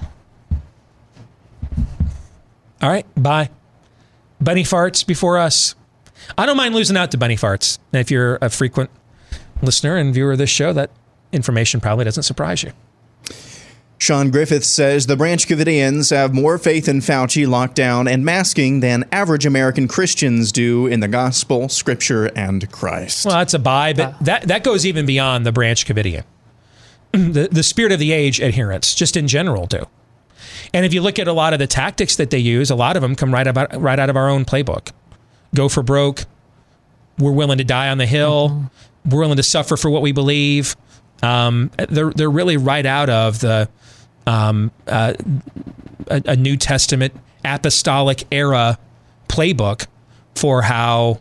Speaker 2: All right, bye. Bunny farts before us. I don't mind losing out to bunny farts. If you're a frequent listener and viewer of this show, that information probably doesn't surprise you.
Speaker 4: Sean Griffith says the Branch Covidians have more faith in Fauci, lockdown, and masking than average American Christians do in the gospel, scripture, and Christ.
Speaker 2: Well, that's a buy, but ah. that, that goes even beyond the Branch Covidian. the, the spirit of the age adherents, just in general, do. And if you look at a lot of the tactics that they use, a lot of them come right about right out of our own playbook. Go for broke. We're willing to die on the hill. We're willing to suffer for what we believe. Um, they're they're really right out of the um, uh, a, a New Testament apostolic era playbook for how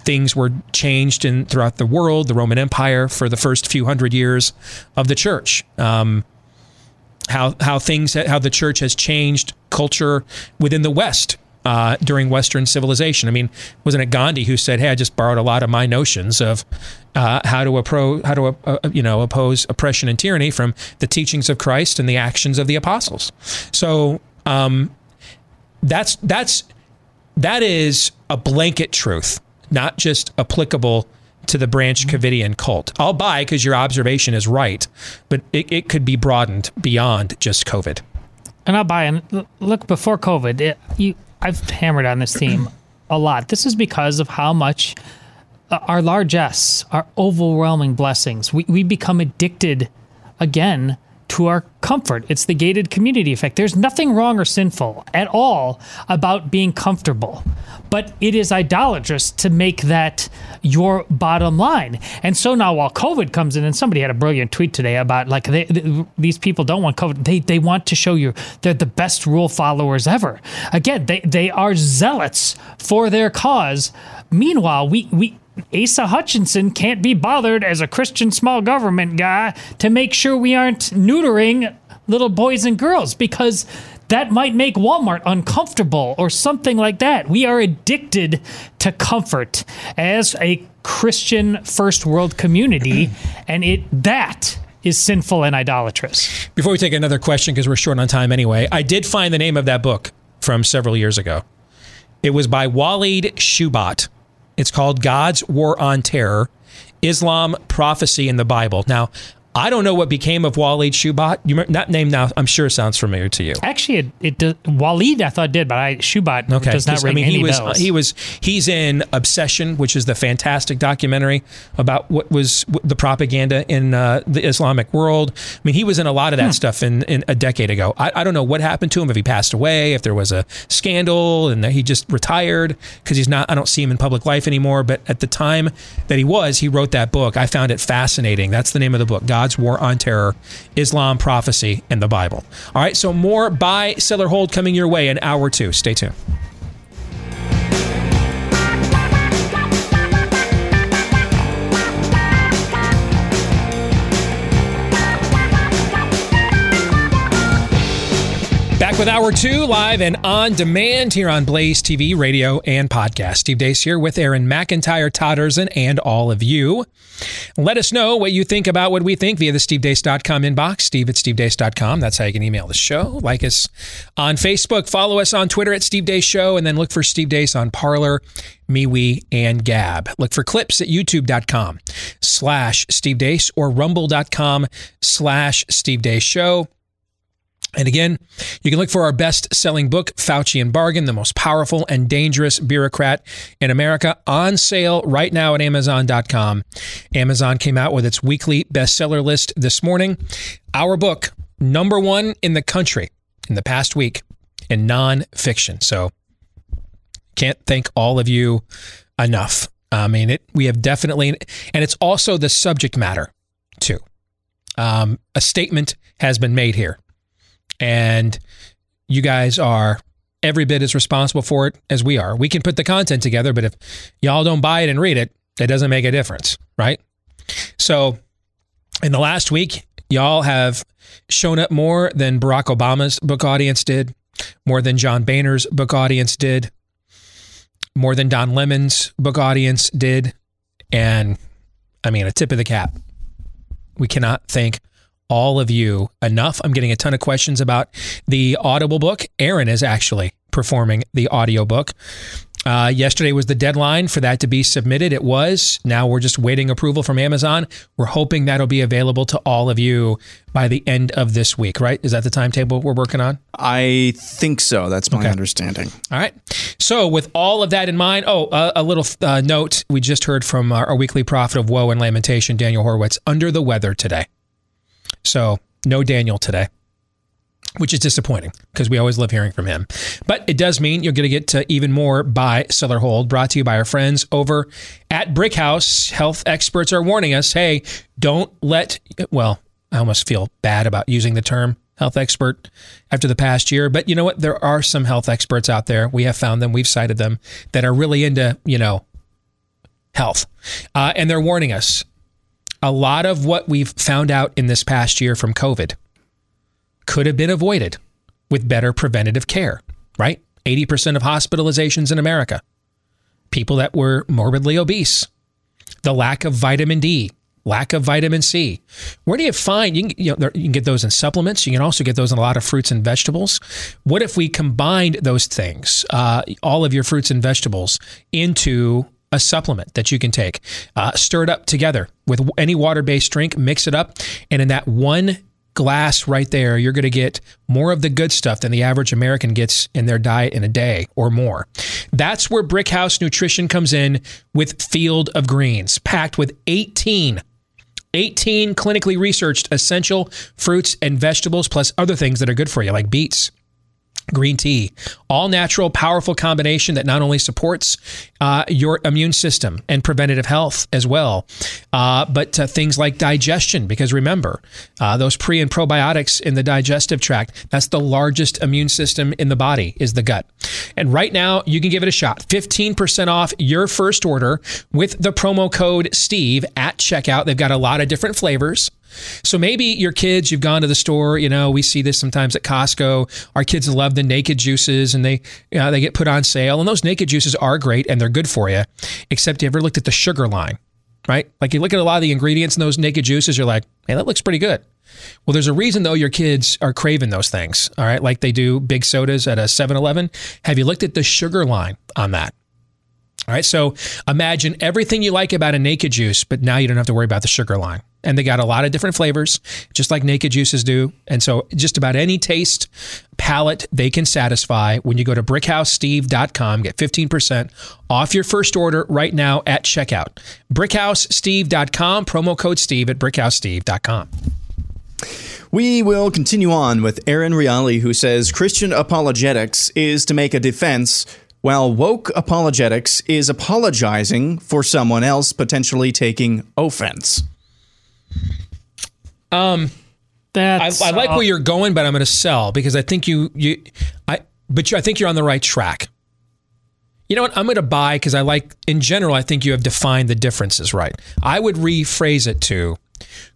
Speaker 2: things were changed in throughout the world, the Roman Empire for the first few hundred years of the church. Um, how how things how the church has changed culture within the West uh, during Western civilization. I mean, wasn't it Gandhi who said, "Hey, I just borrowed a lot of my notions of uh, how to appro- how to uh, uh, you know oppose oppression and tyranny from the teachings of Christ and the actions of the apostles." So um, that's that's that is a blanket truth, not just applicable to the Branch Covidian cult. I'll buy because your observation is right, but it, it could be broadened beyond just COVID.
Speaker 3: And I'll buy. And look, before COVID, it, you, I've hammered on this theme a lot. This is because of how much uh, our largesse, our overwhelming blessings, we, we become addicted again to our comfort. It's the gated community effect. There's nothing wrong or sinful at all about being comfortable, but it is idolatrous to make that your bottom line. And so now, while COVID comes in, and somebody had a brilliant tweet today about like they, th- these people don't want COVID, they they want to show you they're the best rule followers ever. Again, they they are zealots for their cause. Meanwhile, we we Asa Hutchinson can't be bothered as a Christian small government guy to make sure we aren't neutering little boys and girls because that might make Walmart uncomfortable or something like that. We are addicted to comfort as a Christian first world community and it that is sinful and idolatrous.
Speaker 2: Before we take another question, because we're short on time anyway, I did find the name of that book from several years ago. It was by Walid Shoebat. It's called God's War on Terror Islam, Prophecy, in the Bible. Now, I don't know what became of Walid Shoebat. You remember, that name now, I'm sure sounds familiar to you.
Speaker 3: Actually, it, it does, Walid I thought did, but I Shoebat
Speaker 2: Okay,
Speaker 3: does not ring
Speaker 2: I mean, he was
Speaker 3: bells.
Speaker 2: he was he's in Obsession, which is the fantastic documentary about what was the propaganda in uh, the Islamic world. I mean, he was in a lot of
Speaker 3: Hmm.
Speaker 2: that stuff in, in a decade ago. I, I don't know what happened to him if he passed away, if there was a scandal, and that he just retired because he's not. I don't see him in public life anymore. But at the time that he was, he wrote that book. I found it fascinating. That's the name of the book: God's War on Terror, Islam, Prophecy, and the Bible. All right, so more buy, sell, or hold coming your way in hour two. Stay tuned. Back with Hour Two, live and on demand here on Blaze TV, radio, and podcast. Steve Deace here with Aaron McIntyre, Todd Erzen, and all of you. Let us know what you think about what we think via the stevedeace.com inbox, steve at stevedeace.com. That's how you can email the show. Like us on Facebook, follow us on Twitter at Steve Deace Show, and then look for Steve Deace on Parler, MeWe, and Gab. Look for clips at youtube.com slash Steve Deace or rumble.com slash Steve Deace Show. And again, you can look for our best selling book, Faucian Bargain, the most powerful and dangerous bureaucrat in America, on sale right now at Amazon.com. Amazon came out with its weekly bestseller list this morning. Our book, number one in the country in the past week in nonfiction. So can't thank all of you enough. I mean, it. We have definitely, and it's also the subject matter too. Um, a statement has been made here and you guys are every bit as responsible for it as we are. We can put the content together, but if y'all don't buy it and read it, it doesn't make a difference, right? So, in the last week, y'all have shown up more than Barack Obama's book audience did, more than John Boehner's book audience did, more than Don Lemon's book audience did, and I mean, a tip of the cap. We cannot thank all of you enough. I'm getting a ton of questions about the Audible book. Aaron is actually performing the audiobook. Uh, yesterday was the deadline for that to be submitted. It was. Now we're just waiting approval from Amazon. We're hoping that'll be available to all of you by the end of this week, right? Is that the timetable we're working on?
Speaker 4: I think so. That's my
Speaker 2: Okay.
Speaker 4: understanding.
Speaker 2: All right. So, with all of that in mind, oh, uh, a little uh, note we just heard from our, our weekly prophet of woe and lamentation, Daniel Horowitz, under the weather today. So, no Daniel today, which is disappointing because we always love hearing from him. But it does mean you're going to get to even more buy, seller, hold, brought to you by our friends over at Brick House. Health experts are warning us hey, don't let, well, I almost feel bad about using the term health expert after the past year. But you know what? There are some health experts out there. We have found them, we've cited them that are really into, you know, health. Uh, and they're warning us a lot of what we've found out in this past year from COVID could have been avoided with better preventative care, right? 80% of hospitalizations in America, people that were morbidly obese, the lack of vitamin D, lack of vitamin C. Where do you find you can, you know, you can get those in supplements? You can also get those in a lot of fruits and vegetables. What if we combined those things, uh, all of your fruits and vegetables, into a supplement that you can take, uh, stir it up together with any water-based drink, mix it up, and in that one glass right there, you're going to get more of the good stuff than the average American gets in their diet in a day or more. That's where Brickhouse Nutrition comes in with Field of Greens, packed with 18 18 clinically researched essential fruits and vegetables, plus other things that are good for you, like beets, green tea, all natural, powerful combination that not only supports uh, your immune system and preventative health as well, uh, but uh, things like digestion. Because remember, uh, those pre and probiotics in the digestive tract, that's the largest immune system in the body, is the gut. And right now, you can give it a shot 15% off your first order with the promo code STEVE at checkout. They've got a lot of different flavors. So maybe your kids, you've gone to the store. You know, we see this sometimes at Costco. Our kids love the naked juices, and they uh, they get put on sale. And those naked juices are great and they're good for you. Except you ever looked at the sugar line, right? Like you look at a lot of the ingredients in those naked juices, you're like, hey, that looks pretty good. Well, there's a reason though your kids are craving those things. All right, like they do big sodas at a 7-Eleven. Have you looked at the sugar line on that? All right, so imagine everything you like about a naked juice, but now you don't have to worry about the sugar line. And they got a lot of different flavors, just like naked juices do. And so just about any taste palette they can satisfy when you go to brickhousesteve.com, get 15% off your first order right now at checkout. brickhousesteve.com, promo code Steve at brickhousesteve.com.
Speaker 4: We will continue on with Aaron Riali, who says Christian apologetics is to make a defense, while woke apologetics is apologizing for someone else potentially taking offense.
Speaker 2: Um,
Speaker 3: That's
Speaker 2: I, I like
Speaker 3: uh,
Speaker 2: where you're going, but I'm going to sell because I think you you I but you, I think you're on the right track. You know what? I'm going to buy because I like in general. I think you have defined the differences right. I would rephrase it to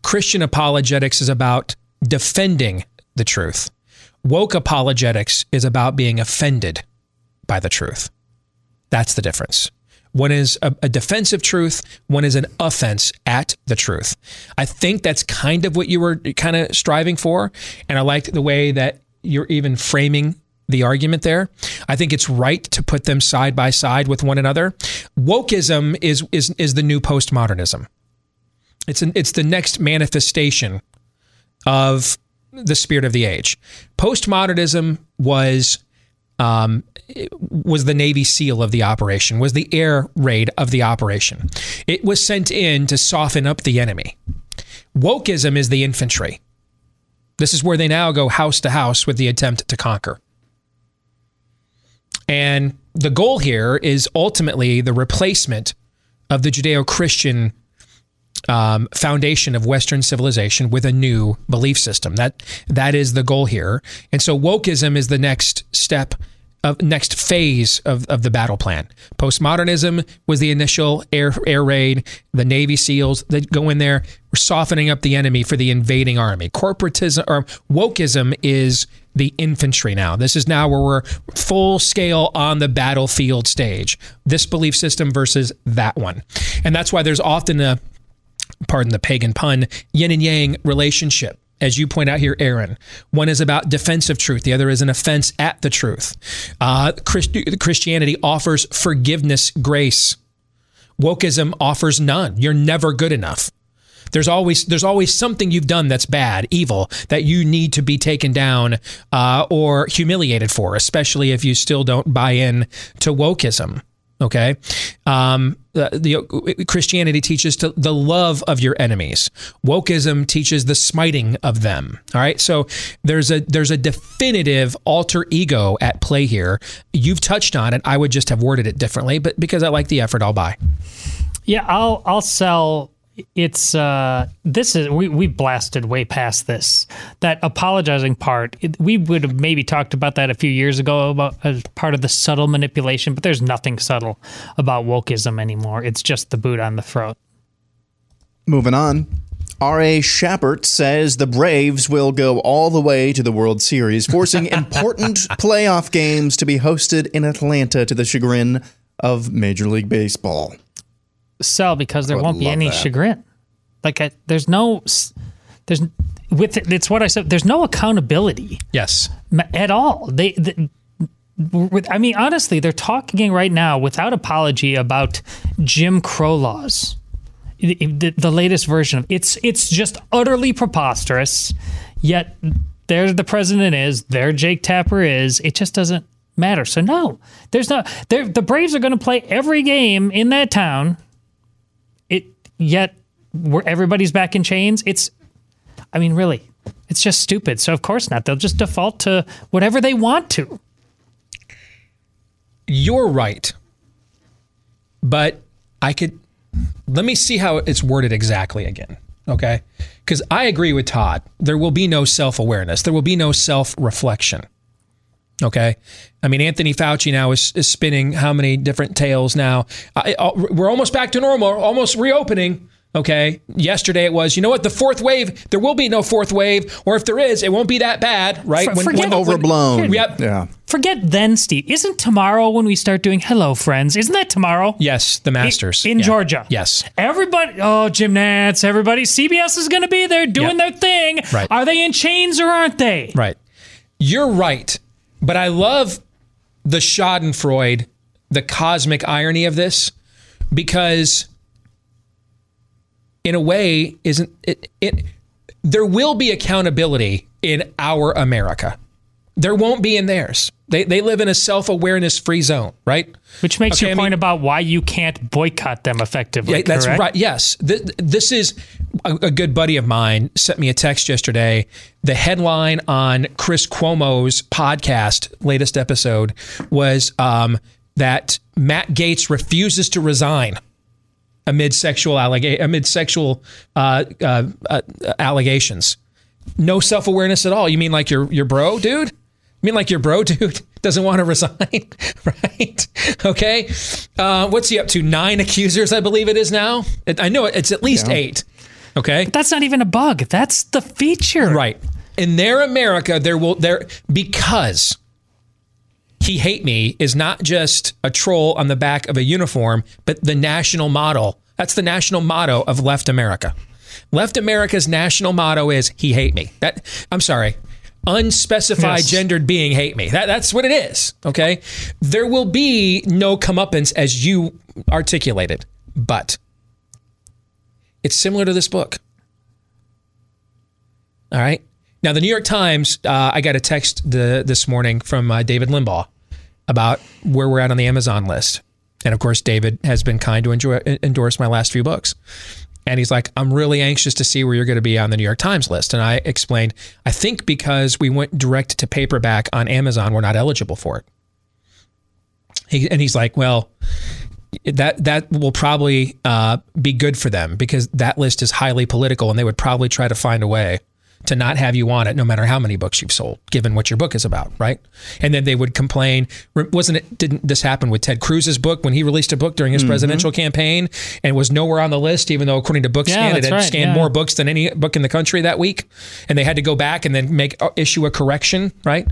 Speaker 2: Christian apologetics is about defending the truth. Woke apologetics is about being offended by the truth. That's the difference. One is a, a defensive truth, one is an offense at the truth. I think that's kind of what you were kind of striving for. And I liked the way that you're even framing the argument there. I think it's right to put them side by side with one another. Wokeism is is is the new postmodernism. It's an, it's the next manifestation of the spirit of the age. Postmodernism was um, was the Navy SEAL of the operation, was the air raid of the operation. It was sent in to soften up the enemy. Wokeism is the infantry. This is where they now go house to house with the attempt to conquer. And the goal here is ultimately the replacement of the Judeo Christian um, foundation of Western civilization with a new belief system. That that is the goal here. And so wokeism is the next step of next phase of, of the battle plan. Postmodernism was the initial air air raid. The Navy SEALs that go in there, we're softening up the enemy for the invading army. Corporatism or wokeism is the infantry now. This is now where we're full scale on the battlefield stage. This belief system versus that one. And that's why there's often a pardon the pagan pun, yin and yang relationship as you point out here, Aaron. One is about defensive truth, the other is an offense at the truth. Uh, Christ- Christianity offers forgiveness, grace. Wokeism offers none. You're never good enough. There's always there's always something you've done that's bad, evil, that you need to be taken down uh, or humiliated for, especially if you still don't buy in to wokeism. Okay, um, the, the Christianity teaches to the love of your enemies. Wokeism teaches the smiting of them. All right, so there's a there's a definitive alter ego at play here. You've touched on it. I would just have worded it differently, but because I like the effort, I'll buy.
Speaker 3: Yeah, I'll I'll sell it's uh this is we we blasted way past this that apologizing part it, we would have maybe talked about that a few years ago about as part of the subtle manipulation but there's nothing subtle about wokeism anymore it's just the boot on the throat
Speaker 4: Moving on. R.A. Shapert says the Braves will go all the way to the World Series, forcing important playoff games to be hosted in Atlanta to the chagrin of Major League Baseball.
Speaker 3: Sell because there won't be any
Speaker 4: that.
Speaker 3: chagrin like I, there's no there's with it, it's what i said there's no accountability
Speaker 2: Yes.
Speaker 3: at all. They, the with, I mean, honestly, they're talking right now without apology about Jim Crow laws. The, the, latest version of it's it's just utterly preposterous. Yet there the president is, there Jake Tapper is. It just doesn't matter. So no, there's not. there- The Braves are going to play every game in that town. Yet where everybody's back in chains. It's I mean, really, it's just stupid. So of course not. They'll just default to whatever they want to.
Speaker 2: You're right. But I could let me see how it's worded exactly again. Okay? Because I agree with Todd. There will be no self awareness, there will be no self reflection. Okay. I mean, Anthony Fauci now is, is spinning how many different tales now? I, I- uh, we're almost back to normal, almost reopening. Okay. Yesterday it was, you know what? The fourth wave, there will be no fourth wave, or if there is, it won't be that bad, right?
Speaker 3: For- forget-
Speaker 4: Overblown.
Speaker 2: Yep.
Speaker 4: Yeah.
Speaker 3: Forget then, Steve. Isn't tomorrow when we start doing Hello Friends? Isn't that tomorrow?
Speaker 2: Yes, the Masters.
Speaker 3: in
Speaker 2: Yeah.
Speaker 3: Georgia.
Speaker 2: Yes.
Speaker 3: Everybody, oh, Jim Nantz, everybody, CBS is going to be there doing
Speaker 2: Yeah.
Speaker 3: their thing.
Speaker 2: Right.
Speaker 3: Are they in chains or aren't they?
Speaker 2: Right. You're right. But I love the Schadenfreude, the cosmic irony of this, because in a way, isn't it, it there will be accountability in our America. There won't be in theirs. They, they live in a self awareness free zone, right?
Speaker 3: Which makes
Speaker 2: Okay,
Speaker 3: your
Speaker 2: I
Speaker 3: point
Speaker 2: mean-
Speaker 3: about why you can't boycott them effectively.
Speaker 2: Yeah, that's
Speaker 3: correct?
Speaker 2: right. Yes, Th- this is a, a good buddy of mine sent me a text yesterday. The headline on Chris Cuomo's podcast, latest episode, was um, that Matt Gaetz refuses to resign amid sexual allega- amid sexual uh, uh, uh, allegations. No self awareness at all. You mean like your your bro, dude? Mean like your bro, dude, doesn't want to resign, right? Okay. Uh, what's he up to? Nine accusers, I believe it is now. I know it's at least eight. Okay.
Speaker 3: That's not even a bug. That's the feature.
Speaker 2: Right. In their America, there will there because he hate me is not just a troll on the back of a uniform, but the national motto. That's the national motto of left America. Left America's national motto is he hate me. That I'm sorry. Unspecified
Speaker 3: Yes.
Speaker 2: gendered being hate me. That, that's what it is. Okay. There will be no comeuppance as you articulated, but it's similar to this book. All right. Now, the New York Times, uh, I got a text the, this morning from uh, David Limbaugh about where we're at on the Amazon list. And of course, David has been kind to enjoy, endorse my last few books. And he's like, I'm really anxious to see where you're going to be on the New York Times list. And I explained, I think because we went direct to paperback on Amazon, we're not eligible for it. He, and he's like, well, that that will probably uh, be good for them because that list is highly political, and they would probably try to find a way to not have you on it, no matter how many books you've sold, given what your book is about, right? And then they would complain. Wasn't it? Didn't this happen with Ted Cruz's book when he released a book during his presidential campaign and was nowhere on the list, even though according to BookScan
Speaker 3: Yeah,
Speaker 2: it had
Speaker 3: right,
Speaker 2: scanned
Speaker 3: yeah.
Speaker 2: more books than any book in the country that week, and they had to go back and then make uh, issue a correction, right?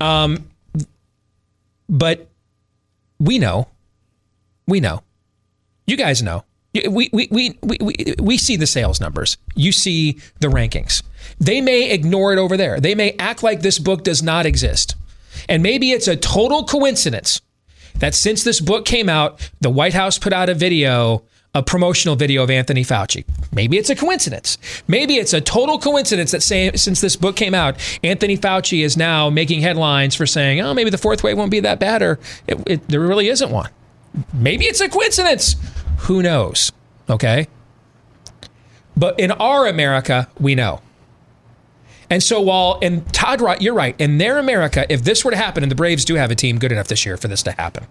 Speaker 2: Um, but we know we know. You guys know. We, we, we, we, we, we see the sales numbers. You see the rankings. They may ignore it over there. They may act like this book does not exist. And maybe it's a total coincidence that since this book came out, the White House put out a video, a promotional video of Anthony Fauci. Maybe it's a coincidence. Maybe it's a total coincidence that say, since this book came out, Anthony Fauci is now making headlines for saying, oh, maybe the fourth wave won't be that bad, or it, it, there really isn't one. Maybe it's a coincidence. Who knows? Okay. But in our America, we know. And so while and Todd, you're right. In their America, if this were to happen, and the Braves do have a team good enough this year for this to happen,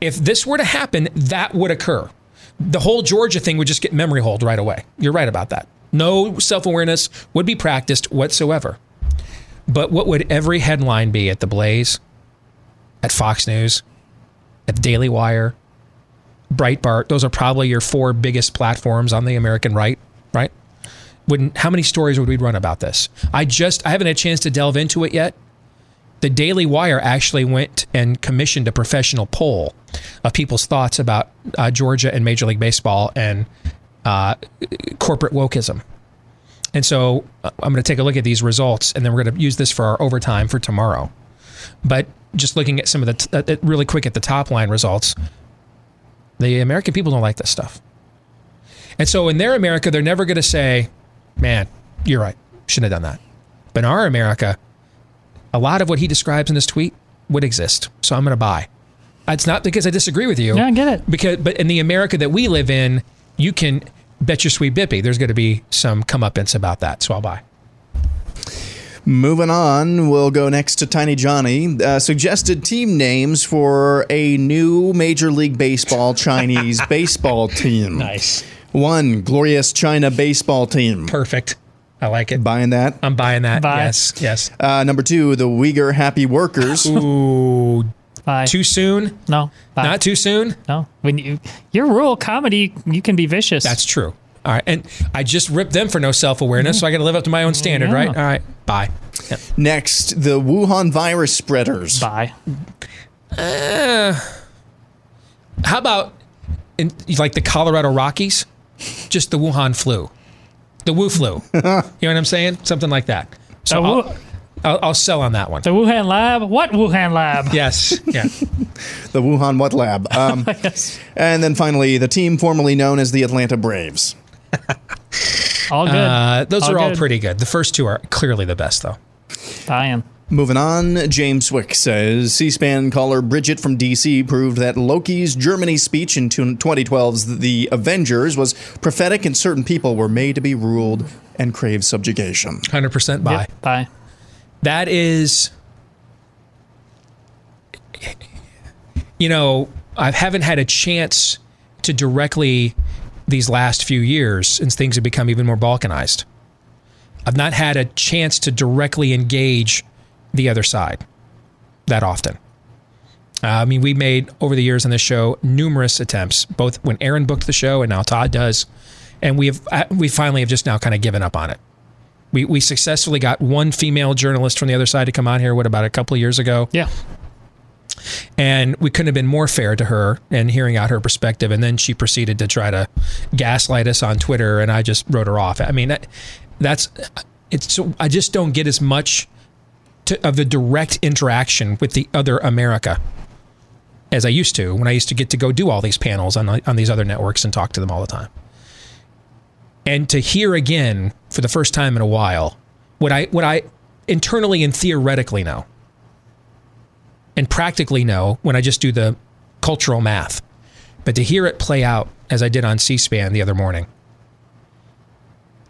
Speaker 2: if this were to happen, that would occur. The whole Georgia thing would just get memory hold right away. You're right about that. No self awareness would be practiced whatsoever. But what would every headline be at the Blaze, at Fox News, at Daily Wire, Breitbart? Those are probably your four biggest platforms on the American right? Wouldn't how many stories would we run about this? I just I haven't had a chance to delve into it yet. The Daily Wire actually went and commissioned a professional poll of people's thoughts about uh, Georgia and Major League Baseball and uh, corporate wokeism. And so uh, I'm going to take a look at these results, and then we're going to use this for our overtime for tomorrow. But just looking at some of the t- uh, really quick at the top line results, the American people don't like this stuff. And so in their America, they're never going to say, man, you're right. Shouldn't have done that. But in our America, a lot of what he describes in this tweet would exist. So I'm going to buy. It's not because I disagree with you.
Speaker 3: Yeah, I get it.
Speaker 2: Because, but in the America that we live in, you can bet your sweet bippy. There's going to be some comeuppance about that. So I'll buy.
Speaker 4: Moving on, we'll go next to Tiny Johnny. Uh, suggested team names for a new Major League Baseball Chinese baseball team.
Speaker 2: Nice.
Speaker 4: One, Glorious China Baseball Team.
Speaker 2: Perfect. I like it.
Speaker 4: Buying that?
Speaker 2: I'm buying that.
Speaker 3: Buy.
Speaker 2: Yes. Yes.
Speaker 4: Uh, number two, the Uyghur Happy Workers.
Speaker 2: Ooh.
Speaker 3: Bye.
Speaker 2: Too soon?
Speaker 3: no. Bye.
Speaker 2: Not too soon?
Speaker 3: no. When you you're rural comedy, you can be vicious.
Speaker 2: That's true. All right. And I just ripped them for no self awareness, so I got to live up to my own standard,
Speaker 3: Yeah.
Speaker 2: right? All right. Bye. Yep.
Speaker 4: Next, the Wuhan virus spreaders.
Speaker 3: bye.
Speaker 2: How about in, like the Colorado Rockies? Just the Wuhan flu. The Wu flu. you know what I'm saying? Something like that. So
Speaker 3: The
Speaker 2: I'll,
Speaker 3: Wu-
Speaker 2: I'll, I'll sell on that one.
Speaker 3: The Wuhan lab. What Wuhan lab?
Speaker 2: Yes. Yeah.
Speaker 4: The Wuhan What Lab. Um,
Speaker 3: Yes.
Speaker 4: and then finally, the team formerly known as the Atlanta Braves.
Speaker 3: All good.
Speaker 2: Uh, those
Speaker 3: All
Speaker 2: are all pretty good. The first two are clearly the best, though.
Speaker 3: Buying.
Speaker 4: Moving on, James Swick says C SPAN caller Bridget from DC proved that Loki's Germany speech in 2012's The Avengers was prophetic and certain people were made to be ruled and crave subjugation.
Speaker 2: 100% buy.
Speaker 3: Yep, bye.
Speaker 2: That is, you know, I haven't had a chance to directly these last few years since things have become even more balkanized. I've not had a chance to directly engage the other side that often. Uh, I mean, we made over the years on this show numerous attempts, both when Aaron booked the show and now Todd does, and we have uh, we finally have just now kind of given up on it. We we successfully got one female journalist from the other side to come on here. What about a couple of years ago?
Speaker 3: Yeah.
Speaker 2: and we couldn't have been more fair to her and hearing out her perspective and then she proceeded to try to gaslight us on twitter and i just wrote her off i mean that, that's it's i just don't get as much to, of the direct interaction with the other america as i used to when i used to get to go do all these panels on, on these other networks and talk to them all the time and to hear again for the first time in a while what i what i internally and theoretically know and practically know when I just do the cultural math. But to hear it play out as I did on C-SPAN the other morning,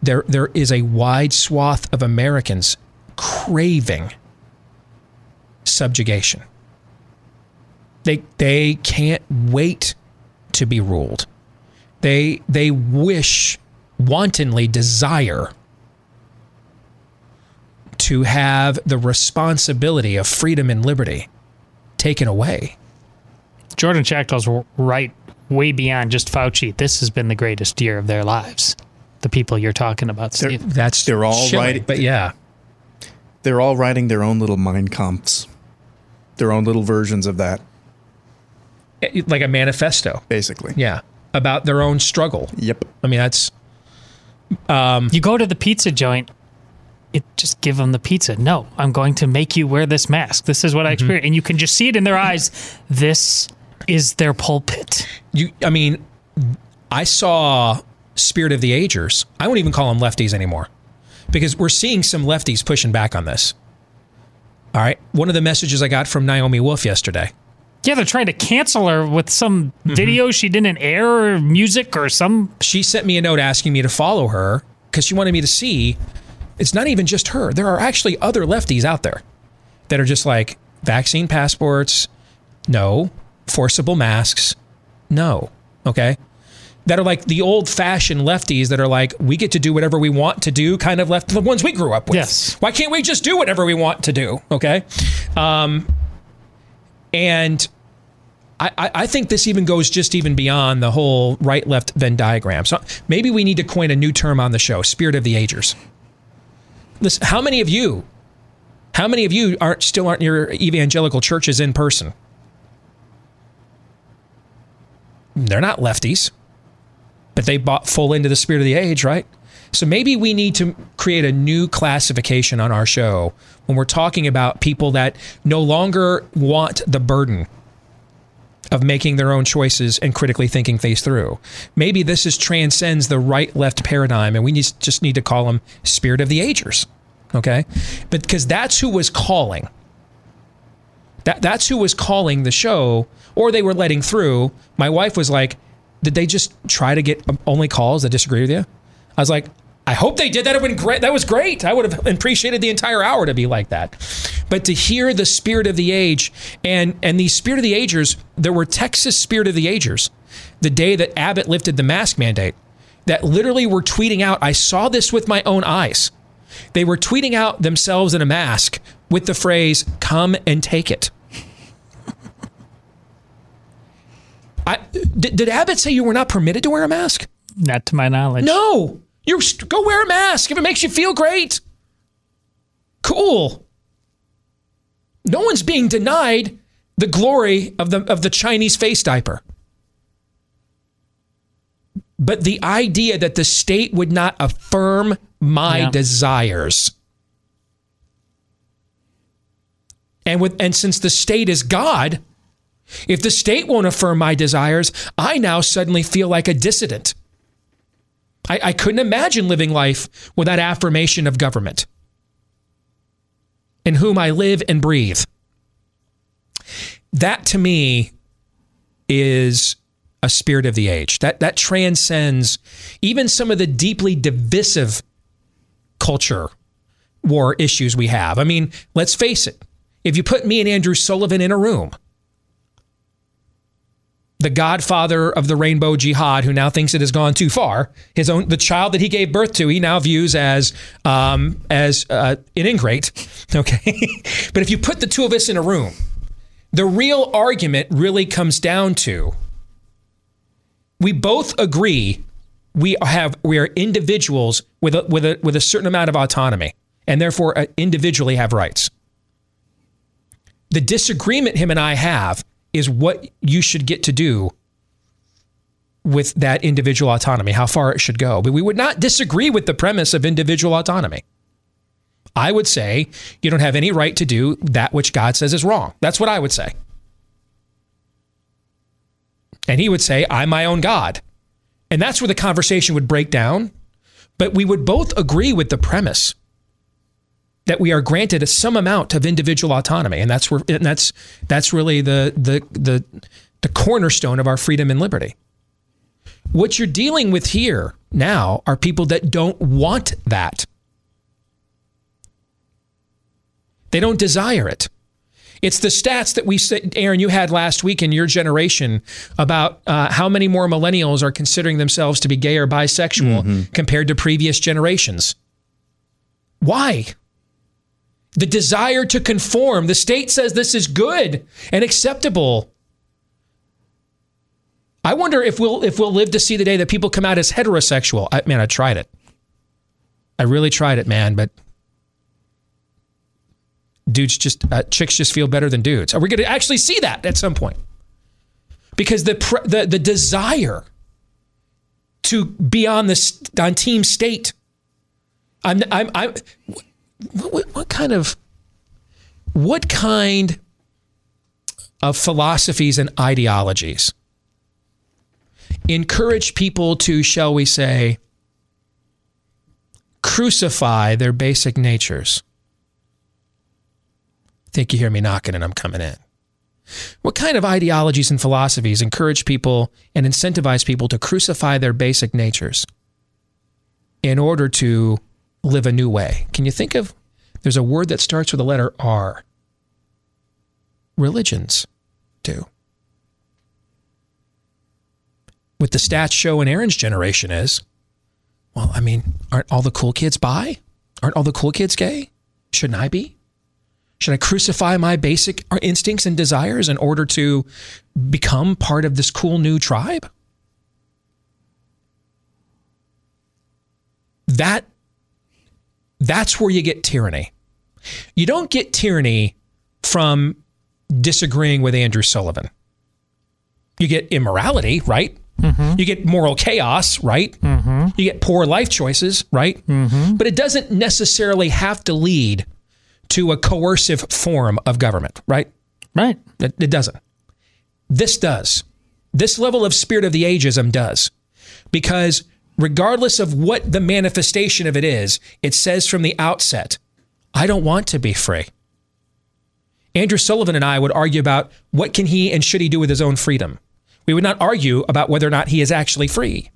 Speaker 2: there there is a wide swath of Americans craving subjugation. They they can't wait to be ruled. They they wish wantonly desire to have the responsibility of freedom and liberty taken away.
Speaker 3: Jordan Chactall's right way beyond just Fauci. This has been the greatest year of their lives. The people you're talking about, Steve.
Speaker 2: That's
Speaker 4: They're all
Speaker 2: chilling,
Speaker 4: right.
Speaker 2: but yeah,
Speaker 4: They're all writing their own little Mein Kampfs, their own little versions of that,
Speaker 2: eh, like a manifesto.
Speaker 4: basically.
Speaker 2: Yeah, about their own struggle.
Speaker 4: Yep.
Speaker 2: I mean, that's um,
Speaker 3: You go to the pizza joint, it just give them the pizza. No, I'm going to make you wear this mask. This is what I mm-hmm. experienced, and you can just see it in their eyes. This is their pulpit.
Speaker 2: you. I mean, I saw Spirit of the Agers. I won't even call them lefties anymore because we're seeing some lefties pushing back on this. All right. One of the messages I got from Naomi Wolf yesterday.
Speaker 3: Yeah, they're trying to cancel her with some mm-hmm. video she didn't air or music or some.
Speaker 2: She sent me a note asking me to follow her because she wanted me to see it's not even just her. There are actually other lefties out there that are just like vaccine passports, no. Forcible masks, no. Okay. That are like the old fashioned lefties that are like, we get to do whatever we want to do, kind of left the ones we grew up with.
Speaker 3: Yes.
Speaker 2: Why can't we just do whatever we want to do? Okay. Um, and I, I think this even goes just even beyond the whole right left Venn diagram. So maybe we need to coin a new term on the show spirit of the agers. Listen, how many of you, how many of you aren't still aren't your evangelical churches in person? They're not lefties, but they bought full into the spirit of the age, right? So maybe we need to create a new classification on our show when we're talking about people that no longer want the burden of making their own choices and critically thinking things through. Maybe this is transcends the right left paradigm and we just need to call them spirit of the agers. Okay? But because that's who was calling. That that's who was calling the show or they were letting through. My wife was like, "Did they just try to get only calls that disagree with you?" I was like, I hope they did. That would great. That was great. I would have appreciated the entire hour to be like that. But to hear the spirit of the age and and the spirit of the agers, there were Texas spirit of the agers, the day that Abbott lifted the mask mandate, that literally were tweeting out. I saw this with my own eyes. They were tweeting out themselves in a mask with the phrase "Come and take it." I, did, did Abbott say you were not permitted to wear a mask?
Speaker 3: Not to my knowledge.
Speaker 2: No, you go wear a mask if it makes you feel great. Cool. No one's being denied the glory of the of the Chinese face diaper. But the idea that the state would not affirm my
Speaker 3: Yeah.
Speaker 2: desires. And with and since the state is God, if the state won't affirm my desires, I now suddenly feel like a dissident. I, I couldn't imagine living life without affirmation of government in whom I live and breathe. That to me is a spirit of the age. That that transcends even some of the deeply divisive culture war issues we have. I mean, let's face it. If you put me and Andrew Sullivan in a room, the godfather of the rainbow jihad, who now thinks it has gone too far, his own the child that he gave birth to, he now views as um, as uh, an ingrate. Okay, but if you put the two of us in a room, the real argument really comes down to we both agree we have we are individuals with a with a with a certain amount of autonomy and therefore uh, individually have rights. The disagreement him and I have is what you should get to do with that individual autonomy, how far it should go. But we would not disagree with the premise of individual autonomy. I would say you don't have any right to do that which God says is wrong. That's what I would say. And he would say, I'm my own God. And that's where the conversation would break down. But we would both agree with the premise that we are granted a some amount of individual autonomy. And that's where and that's that's really the the the the cornerstone of our freedom and liberty. What you're dealing with here now are people that don't want that. They don't desire it. It's the stats that we said, Aaron, you had last week in your generation about uh, how many more millennials are considering themselves to be gay or bisexual compared to previous generations. Why? The desire to conform. The state says this is good and acceptable. I wonder if we'll if we'll live to see the day that people come out as heterosexual. I, man, I tried it. I really tried it, man, but dudes just uh, chicks just feel better than dudes. Are we going to actually see that at some point? Because the pr- the the desire to be on this on team state. I'm I'm I'm what, what kind of what kind of philosophies and ideologies encourage people to, shall we say, crucify their basic natures. I think you hear me knocking and I'm coming in. What kind of ideologies and philosophies encourage people and incentivize people to crucify their basic natures in order to live a new way? Can you think of there's a word that starts with the letter R? Religions do. What the stats show in Aaron's generation is well, I mean, aren't all the cool kids bi? Aren't all the cool kids gay? Shouldn't I be? Should I crucify my basic instincts and desires in order to become part of this cool new tribe? That that's where you get tyranny. You don't get tyranny from disagreeing with Andrew Sullivan. You get immorality, right? Mm-hmm. You get moral chaos, right? Mm-hmm. You get poor life choices, right? Mm-hmm. But it doesn't necessarily have to lead to a coercive form of government, right?
Speaker 3: Right.
Speaker 2: It, it doesn't. This does. This level of spirit of the ageism does. Because regardless of what the manifestation of it is, it says from the outset, I don't want to be free. Andrew Sullivan and I would argue about what can he and should he do with his own freedom. We would not argue about whether or not he is actually free.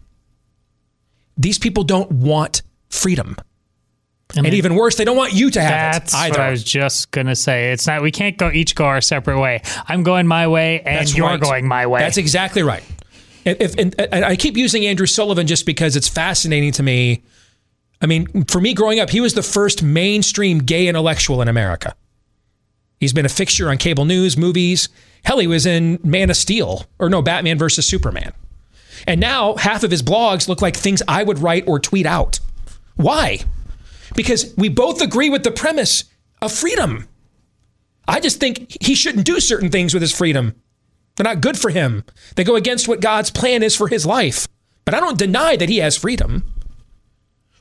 Speaker 2: These people don't want freedom. And, and even worse, they don't want you to have
Speaker 3: that's
Speaker 2: it either.
Speaker 3: what I was just gonna say. It's not. We can't go each go our separate way. I'm going my way, and
Speaker 2: That's
Speaker 3: you're
Speaker 2: right.
Speaker 3: going my way.
Speaker 2: That's exactly right. If, and I keep using Andrew Sullivan just because it's fascinating to me. I mean, for me growing up, he was the first mainstream gay intellectual in America. He's been a fixture on cable news, movies. Hell, he was in Man of Steel, or no, Batman versus Superman. And now half of his blogs look like things I would write or tweet out. Why? Because we both agree with the premise of freedom. I just think he shouldn't do certain things with his freedom. They're not good for him. They go against what God's plan is for his life. But I don't deny that he has freedom.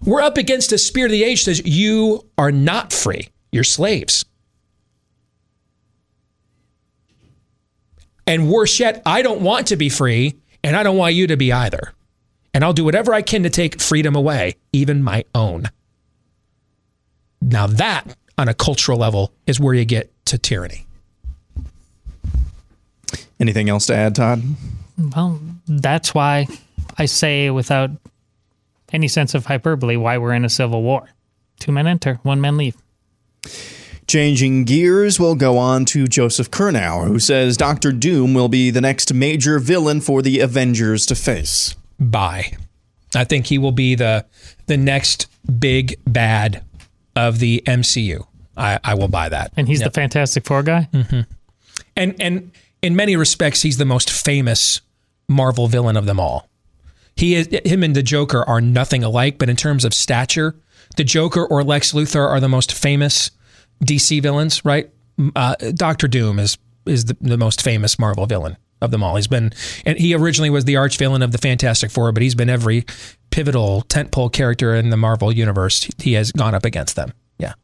Speaker 2: We're up against a spirit of the age that says you are not free. You're slaves. And worse yet, I don't want to be free, and I don't want you to be either. And I'll do whatever I can to take freedom away, even my own. Now, that on a cultural level is where you get to tyranny.
Speaker 4: Anything else to add, Todd?
Speaker 3: well, that's why I say, without any sense of hyperbole, why we're in a civil war. Two men enter, one man leave.
Speaker 4: Changing gears, we'll go on to Joseph Kernow, who says Doctor Doom will be the next major villain for the Avengers to face.
Speaker 2: Bye. I think he will be the the next big bad of the MCU. I, I will buy that.
Speaker 3: And he's the Fantastic Four guy. Mm-hmm.
Speaker 2: and and in many respects, he's the most famous Marvel villain of them all. He is him and the Joker are nothing alike, but in terms of stature, the Joker or Lex Luthor are the most famous DC villains, right? Uh, Doctor Doom is is the, the most famous Marvel villain of them all. He's been, and he originally was the arch villain of the Fantastic Four, but he's been every pivotal tentpole character in the Marvel universe. He has gone up against them. Yeah.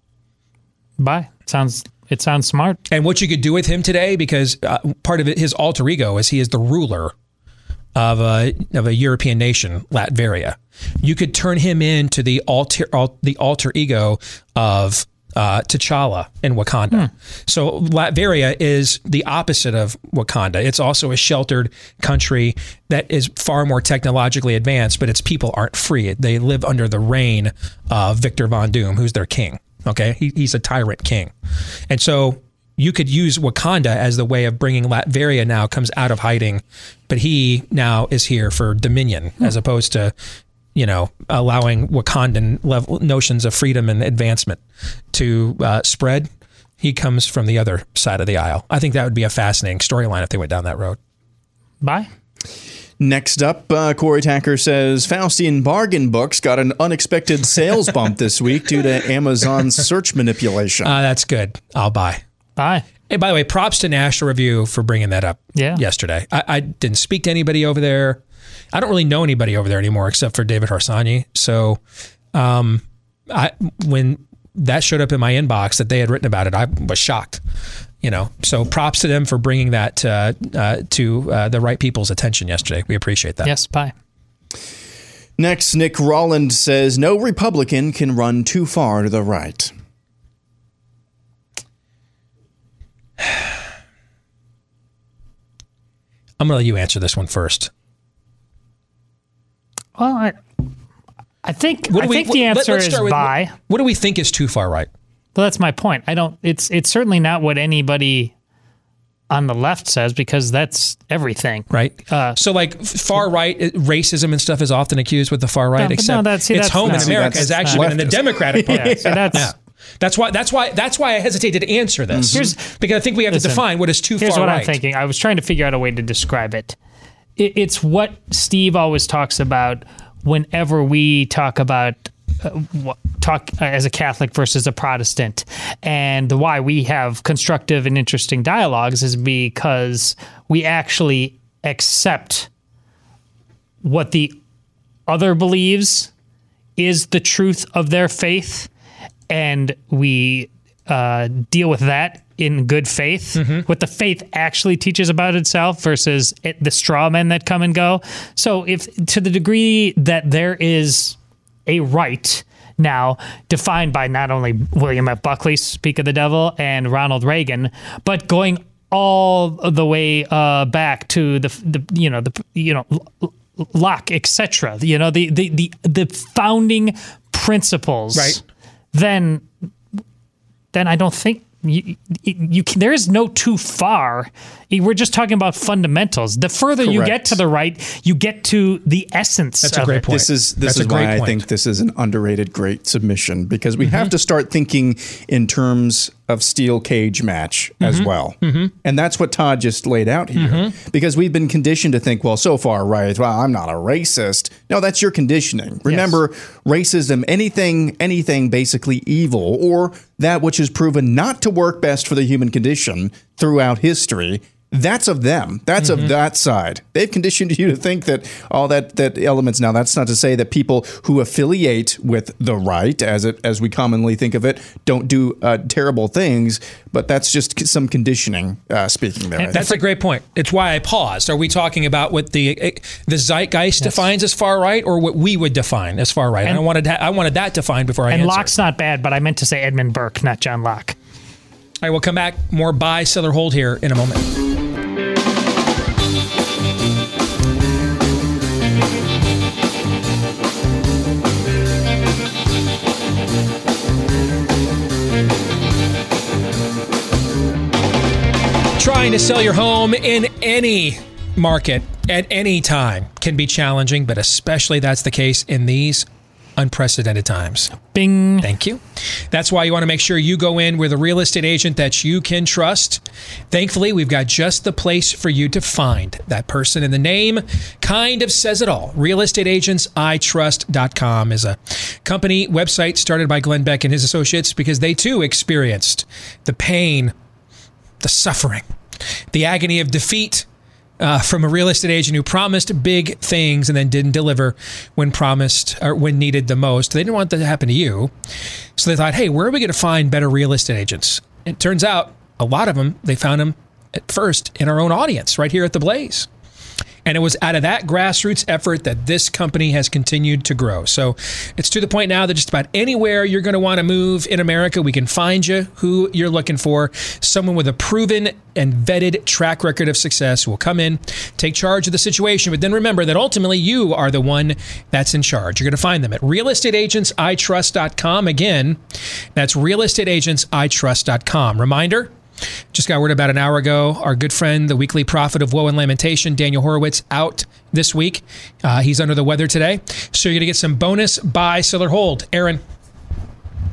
Speaker 3: Bye. Sounds it sounds smart.
Speaker 2: And what you could do with him today, because uh, part of it, his alter ego is he is the ruler of a of a European nation, Latveria. You could turn him into the alter al, the alter ego of uh, T'Challa in Wakanda. So Latveria is the opposite of Wakanda. It's also a sheltered country that is far more technologically advanced, but its people aren't free. They live under the reign of Victor Von Doom, who's their king. Okay, he, he's a tyrant king, and so you could use Wakanda as the way of bringing Latveria now comes out of hiding, but he now is here for dominion as opposed to, you know, allowing Wakandan level notions of freedom and advancement to uh, spread. He comes from the other side of the aisle. I think that would be a fascinating storyline if they went down that road.
Speaker 3: Bye.
Speaker 4: Next up, uh, Corey Tacker says Faucian bargain books got an unexpected sales bump this week due to Amazon's search manipulation.
Speaker 2: Uh, that's good. I'll buy.
Speaker 3: Bye.
Speaker 2: Hey, by the way, props to National Review for bringing that up
Speaker 3: Yeah.
Speaker 2: yesterday. I, I didn't speak to anybody over there. I don't really know anybody over there anymore except for David Harsanyi. So, um, I when that showed up in my inbox that they had written about it, I was shocked. You know, so props to them for bringing that uh, uh, to uh, the right people's attention yesterday. We appreciate that.
Speaker 3: Yes, bye.
Speaker 4: Next, Nick Rolland says no Republican can run too far to the right.
Speaker 2: I'm going to let you answer this one first.
Speaker 3: Well, I, I think
Speaker 2: What
Speaker 3: I
Speaker 2: we-
Speaker 3: think
Speaker 2: what-
Speaker 3: the
Speaker 2: let-
Speaker 3: answer
Speaker 2: let's
Speaker 3: is
Speaker 2: start with-
Speaker 3: bye.
Speaker 2: What do we think is too far right?
Speaker 3: Well, that's my point. I don't. It's it's certainly not what anybody on the left says because that's everything.
Speaker 2: Right.
Speaker 3: Uh,
Speaker 2: so, like far right racism and stuff is often accused with the far right.
Speaker 3: No, but no,
Speaker 2: except
Speaker 3: that's- see,
Speaker 2: its home in America has actually been in the. Democratic Party.
Speaker 3: Yeah, so that's-
Speaker 2: That's why. That's why. That's why I hesitated to answer this.
Speaker 3: Here's-
Speaker 2: because I think we have
Speaker 3: listen,
Speaker 2: to define what is too
Speaker 3: Here's
Speaker 2: far
Speaker 3: what
Speaker 2: right.
Speaker 3: I'm thinking. I was trying to figure out a way to describe it. it it's what Steve always talks about whenever we talk about talk uh, as a Catholic versus a Protestant, and why we have constructive and interesting dialogues is because we actually accept what the other believes is the truth of their faith, and we uh, deal with that in good faith. What the faith actually teaches about itself versus it, the straw men that come and go. So, if to the degree that there is a right now defined by not only William F. Buckley, Speak of the Devil, and Ronald Reagan, but going all the way uh, back to the the you know the you know Locke, etc. You know the the the the founding principles.
Speaker 2: Right.
Speaker 3: Then, then I don't think. You, you, you can, there is no too far. We're just talking about fundamentals. The further you get to the right, you get to the essence.
Speaker 2: That's a great
Speaker 3: it.
Speaker 2: point.
Speaker 4: This is this
Speaker 2: That's
Speaker 4: is
Speaker 2: great
Speaker 4: why I think this is an underrated great submission because we
Speaker 2: Mm-hmm.
Speaker 4: have to start thinking in terms of steel cage match as
Speaker 2: Mm-hmm.
Speaker 4: well, and that's what Todd just laid out here. Because we've been conditioned to think, well, so far, right? Well, I'm not a racist. No, that's your conditioning. Remember, racism, anything, anything basically evil or that which is proven not to work best for the human condition throughout history that's of them. That's
Speaker 2: Mm-hmm.
Speaker 4: of that side. They've conditioned you to think that all that that elements. Now, that's not to say that people who affiliate with the right, as it as we commonly think of it, don't do uh, terrible things. But that's just some conditioning uh, speaking there.
Speaker 2: That's a great point. It's why I paused. Are we talking about what the eh, the zeitgeist defines as far right, or what we would define as far right? And, I wanted that, I wanted that defined before I
Speaker 3: And
Speaker 2: answered.
Speaker 3: Locke's not bad, but I meant to say Edmund Burke, not John Locke.
Speaker 2: All right, we'll come back. More buy, sell, or hold here in a moment. Trying to sell your home in any market at any time can be challenging, but especially that's the case in these unprecedented times.
Speaker 3: Bing.
Speaker 2: Thank you. That's why you want to make sure you go in with a real estate agent that you can trust. Thankfully, we've got just the place for you to find that person. And the name kind of says it all. RealestateAgentsITrust.com is a company website started by Glenn Beck and his associates because they too experienced the pain, the suffering, the agony of defeat uh, from a real estate agent who promised big things and then didn't deliver when promised or when needed the most. They didn't want that to happen to you. So they thought, hey, where are we going to find better real estate agents? It turns out a lot of them, they found them at first in our own audience right here at The Blaze. And it was out of that grassroots effort that this company has continued to grow. So it's to the point now that just about anywhere you're going to want to move in America, we can find you who you're looking for. Someone with a proven and vetted track record of success will come in, take charge of the situation. But then remember that ultimately you are the one that's in charge. You're going to find them at realestateagentsitrust.com. Again, that's realestateagentsitrust.com. Reminder, just got word about an hour ago. Our good friend, the weekly prophet of woe and lamentation, Daniel Horowitz, out this week. Uh, he's under the weather today. So you're going to get some bonus buy, sell, or hold. Aaron.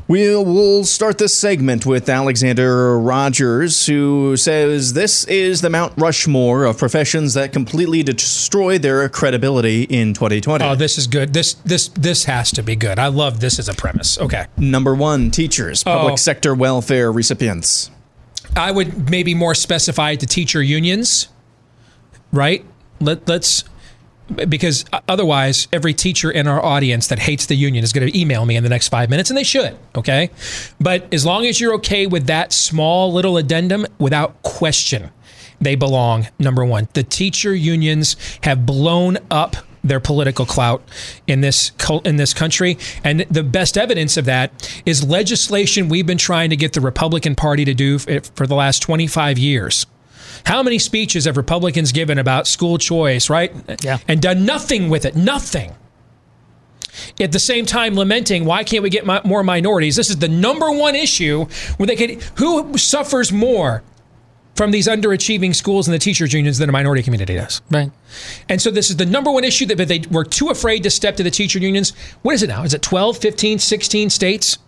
Speaker 4: We'll, we'll start this segment with Alexander Rogers, who says this is the Mount Rushmore of professions that completely destroy their credibility in 2020.
Speaker 2: Oh, this is good. This this this has to be good. I love this as a premise. Okay.
Speaker 4: Number one, teachers, public
Speaker 2: Oh.
Speaker 4: sector welfare recipients.
Speaker 2: I would maybe more specify it to teacher unions, right? Let, let's because otherwise, every teacher in our audience that hates the union is going to email me in the next five minutes, and they should, okay? But as long as you're okay with that small little addendum, without question, they belong, number one. The teacher unions have blown up their political clout in this in this country and the best evidence of that is legislation we've been trying to get the Republican Party to do for the last 25 years. How many speeches have Republicans given about school choice, right?
Speaker 3: Yeah.
Speaker 2: And done nothing with it, nothing. At the same time, lamenting why can't we get more minorities? This is the number one issue where they could. Who suffers more from these underachieving schools and the teachers unions than a minority community does?
Speaker 3: Right.
Speaker 2: And so this is the number one issue that but they were too afraid to step to the teacher unions. What is it now? Is it 12, 15, 16 states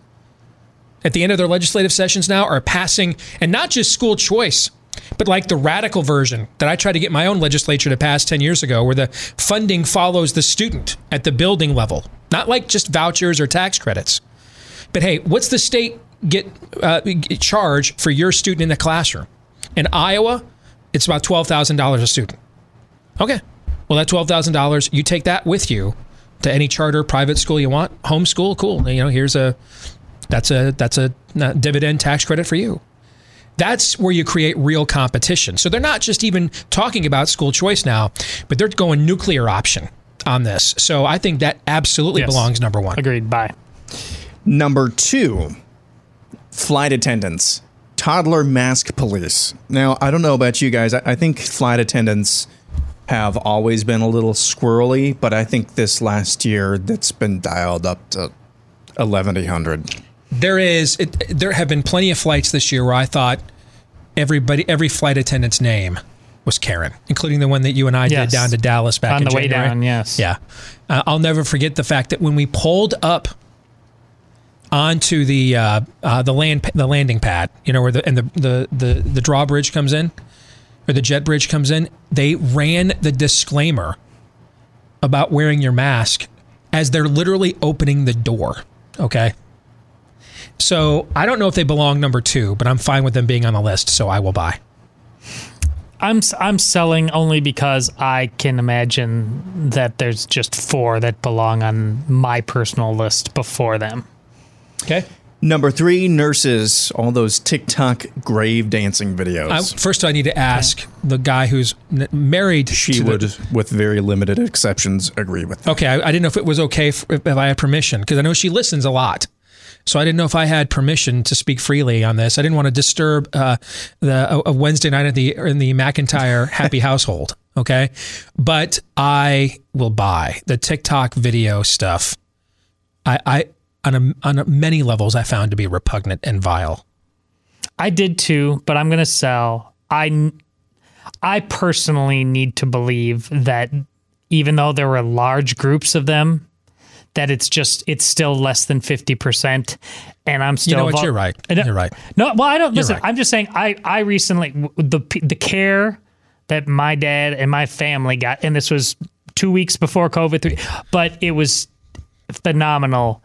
Speaker 2: at the end of their legislative sessions now are passing, and not just school choice, but like the radical version that I tried to get my own legislature to pass 10 years ago, where the funding follows the student at the building level, not like just vouchers or tax credits. But hey, what's the state get uh, charge for your student in the classroom? In Iowa, it's about $12,000 a student. Okay. Well, that twelve thousand dollars, you take that with you to any charter private school you want. Homeschool, cool. You know, here's a that's a that's a dividend tax credit for you. That's where you create real competition. So they're not just even talking about school choice now, but they're going nuclear option on this. So I think that absolutely
Speaker 3: Yes.
Speaker 2: belongs number one.
Speaker 3: Agreed. Bye.
Speaker 4: Number two, flight attendants, toddler mask police. Now, I don't know about you guys. I, I think flight attendants have always been a little squirrely, but I think this last year that's been dialed up to 1100.
Speaker 2: There is it, there have been plenty of flights this year where I thought everybody every flight attendant's name was Karen, including the one that you and I
Speaker 3: Yes.
Speaker 2: did down to Dallas back
Speaker 3: On
Speaker 2: in
Speaker 3: the way down, yes.
Speaker 2: Yeah, uh, I'll never forget the fact that when we pulled up onto the uh, uh, the land the landing pad, you know where the and the the the, the drawbridge comes in, or the jet bridge comes in, they ran the disclaimer about wearing your mask as they're literally opening the door. Okay. So I don't know if they belong number two, but I'm fine with them being on the list, so I will buy.
Speaker 3: I'm I'm selling only because I can imagine that there's just four that belong on my personal list before them.
Speaker 2: Okay.
Speaker 4: Number three, nurses, all those TikTok grave dancing videos.
Speaker 2: I, first, I need to ask the guy who's n- married.
Speaker 4: she
Speaker 2: to the-
Speaker 4: would, with very limited exceptions, agree with that.
Speaker 2: Okay, I, I didn't know if it was okay if, if I had permission because I know she listens a lot. So I didn't know if I had permission to speak freely on this. I didn't want to disturb uh, the a, a Wednesday night at the in the McIntyre happy household. Okay, but I will buy the TikTok video stuff. I, I on a, on a, many levels I found to be repugnant and vile.
Speaker 3: I did too, but I'm going to sell. I I personally need to believe that even though there were large groups of them, that it's just it's still less than fifty percent, and I'm still.
Speaker 2: You know what? You're right. You're right.
Speaker 3: No, well, I don't listen.
Speaker 2: right.
Speaker 3: I'm just saying. I I recently the the care that my dad and my family got, and this was two weeks before COVID, three, but it was phenomenal.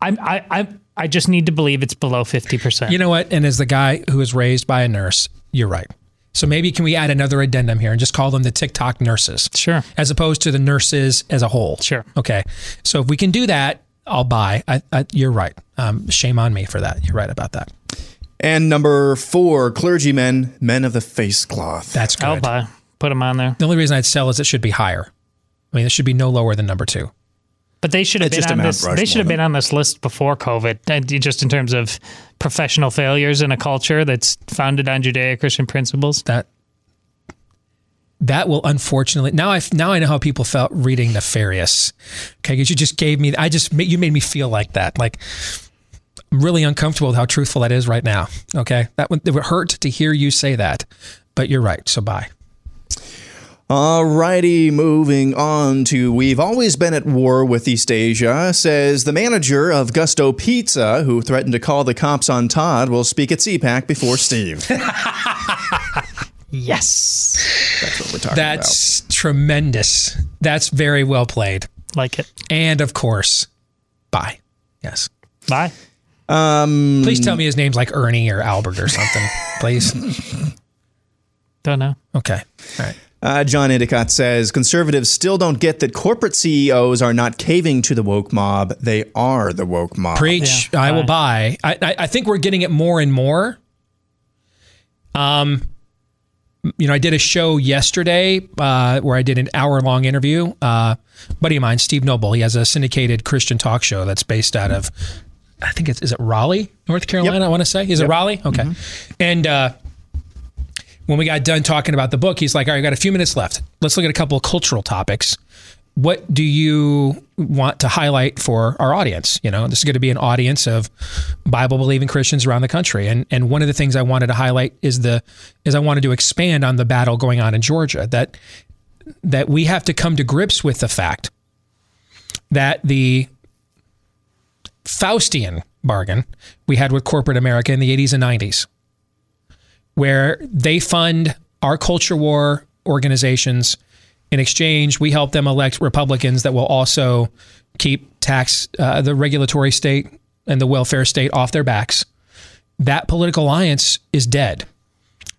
Speaker 3: I'm I I I just need to believe it's below fifty percent.
Speaker 2: You know what? And as the guy who was raised by a nurse, you're right. So maybe can we add another addendum here and just call them the TikTok nurses?
Speaker 3: Sure.
Speaker 2: As opposed to the nurses as a whole.
Speaker 3: Sure.
Speaker 2: Okay. So if we can do that, I'll buy. I, I, you're right. Um, shame on me for that. You're right about that.
Speaker 4: And number four, clergymen, men of the face cloth.
Speaker 2: That's good.
Speaker 3: I'll buy. Put them on there.
Speaker 2: The only reason I'd sell is it should be higher. I mean, it should be no lower than number two.
Speaker 3: But they should have
Speaker 4: It's
Speaker 3: been on this. They should have been on this list before COVID. Just in terms of professional failures in a culture that's founded on Judeo-Christian principles.
Speaker 2: That that will unfortunately now I now I know how people felt reading Nefarious. Okay, because you just gave me I just you made me feel like that. Like I'm really uncomfortable with how truthful that is right now. Okay, that would it would hurt to hear you say that, but you're right. So bye.
Speaker 4: Alrighty, moving on to We've Always Been at War with East Asia, says the manager of Gusto Pizza, who threatened to call the cops on Todd, will speak at CPAC before Steve.
Speaker 3: Yes,
Speaker 4: That's what we're talking about.
Speaker 2: That's tremendous. That's very well played.
Speaker 3: like it.
Speaker 2: And of course, bye. Yes.
Speaker 3: Bye.
Speaker 4: Um,
Speaker 2: Please tell me his name's like Ernie or Albert or something, please.
Speaker 3: Don't know.
Speaker 2: Okay. All right.
Speaker 4: Uh, John Endicott says conservatives still don't get that corporate CEOs are not caving to the woke mob; they are the woke mob.
Speaker 2: Preach.
Speaker 3: Yeah,
Speaker 2: I will buy. I, I, I think we're getting it more and more. Um, you know, I did a show yesterday uh, where I did an hour long interview. Uh, buddy of mine, Steve Noble, he has a syndicated Christian talk show that's based out of, I think it's is it Raleigh, North Carolina. I want to say is it Raleigh? Okay, and. When we got done talking about the book, he's like, "All right, I got a few minutes left. Let's look at a couple of cultural topics. What do you want to highlight for our audience? You know, this is going to be an audience of Bible believing Christians around the country, and and one of the things I wanted to highlight is the is I wanted to expand on the battle going on in Georgia that that we have to come to grips with the fact that the Faustian bargain we had with corporate America in the 80s and 90s where they fund our culture war organizations. In exchange, we help them elect Republicans that will also keep tax uh, the regulatory state and the welfare state off their backs. That political alliance is dead.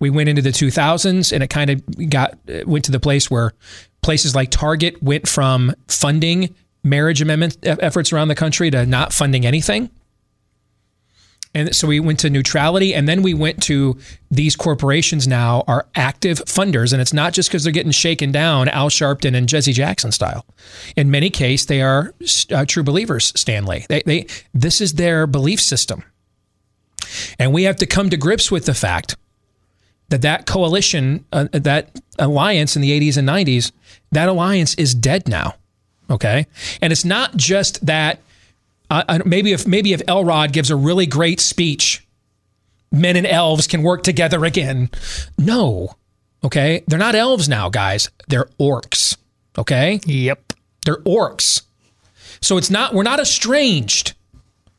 Speaker 2: We went into the 2000s, and it kind of got went to the place where places like Target went from funding marriage amendment efforts around the country to not funding anything. And so we went to neutrality, and then we went to these corporations now are active funders, and it's not just because they're getting shaken down, Al Sharpton and Jesse Jackson style. In many cases, they are uh, true believers. Stanley, they, they this is their belief system, and we have to come to grips with the fact that that coalition, uh, that alliance in the 80s and 90s, that alliance is dead now. Okay, and it's not just that uh, maybe if maybe if Elrond gives a really great speech, men and elves can work together again. No, okay, they're not elves now, guys. They're orcs. Okay,
Speaker 3: Yep.
Speaker 2: they're orcs. So it's not we're not estranged.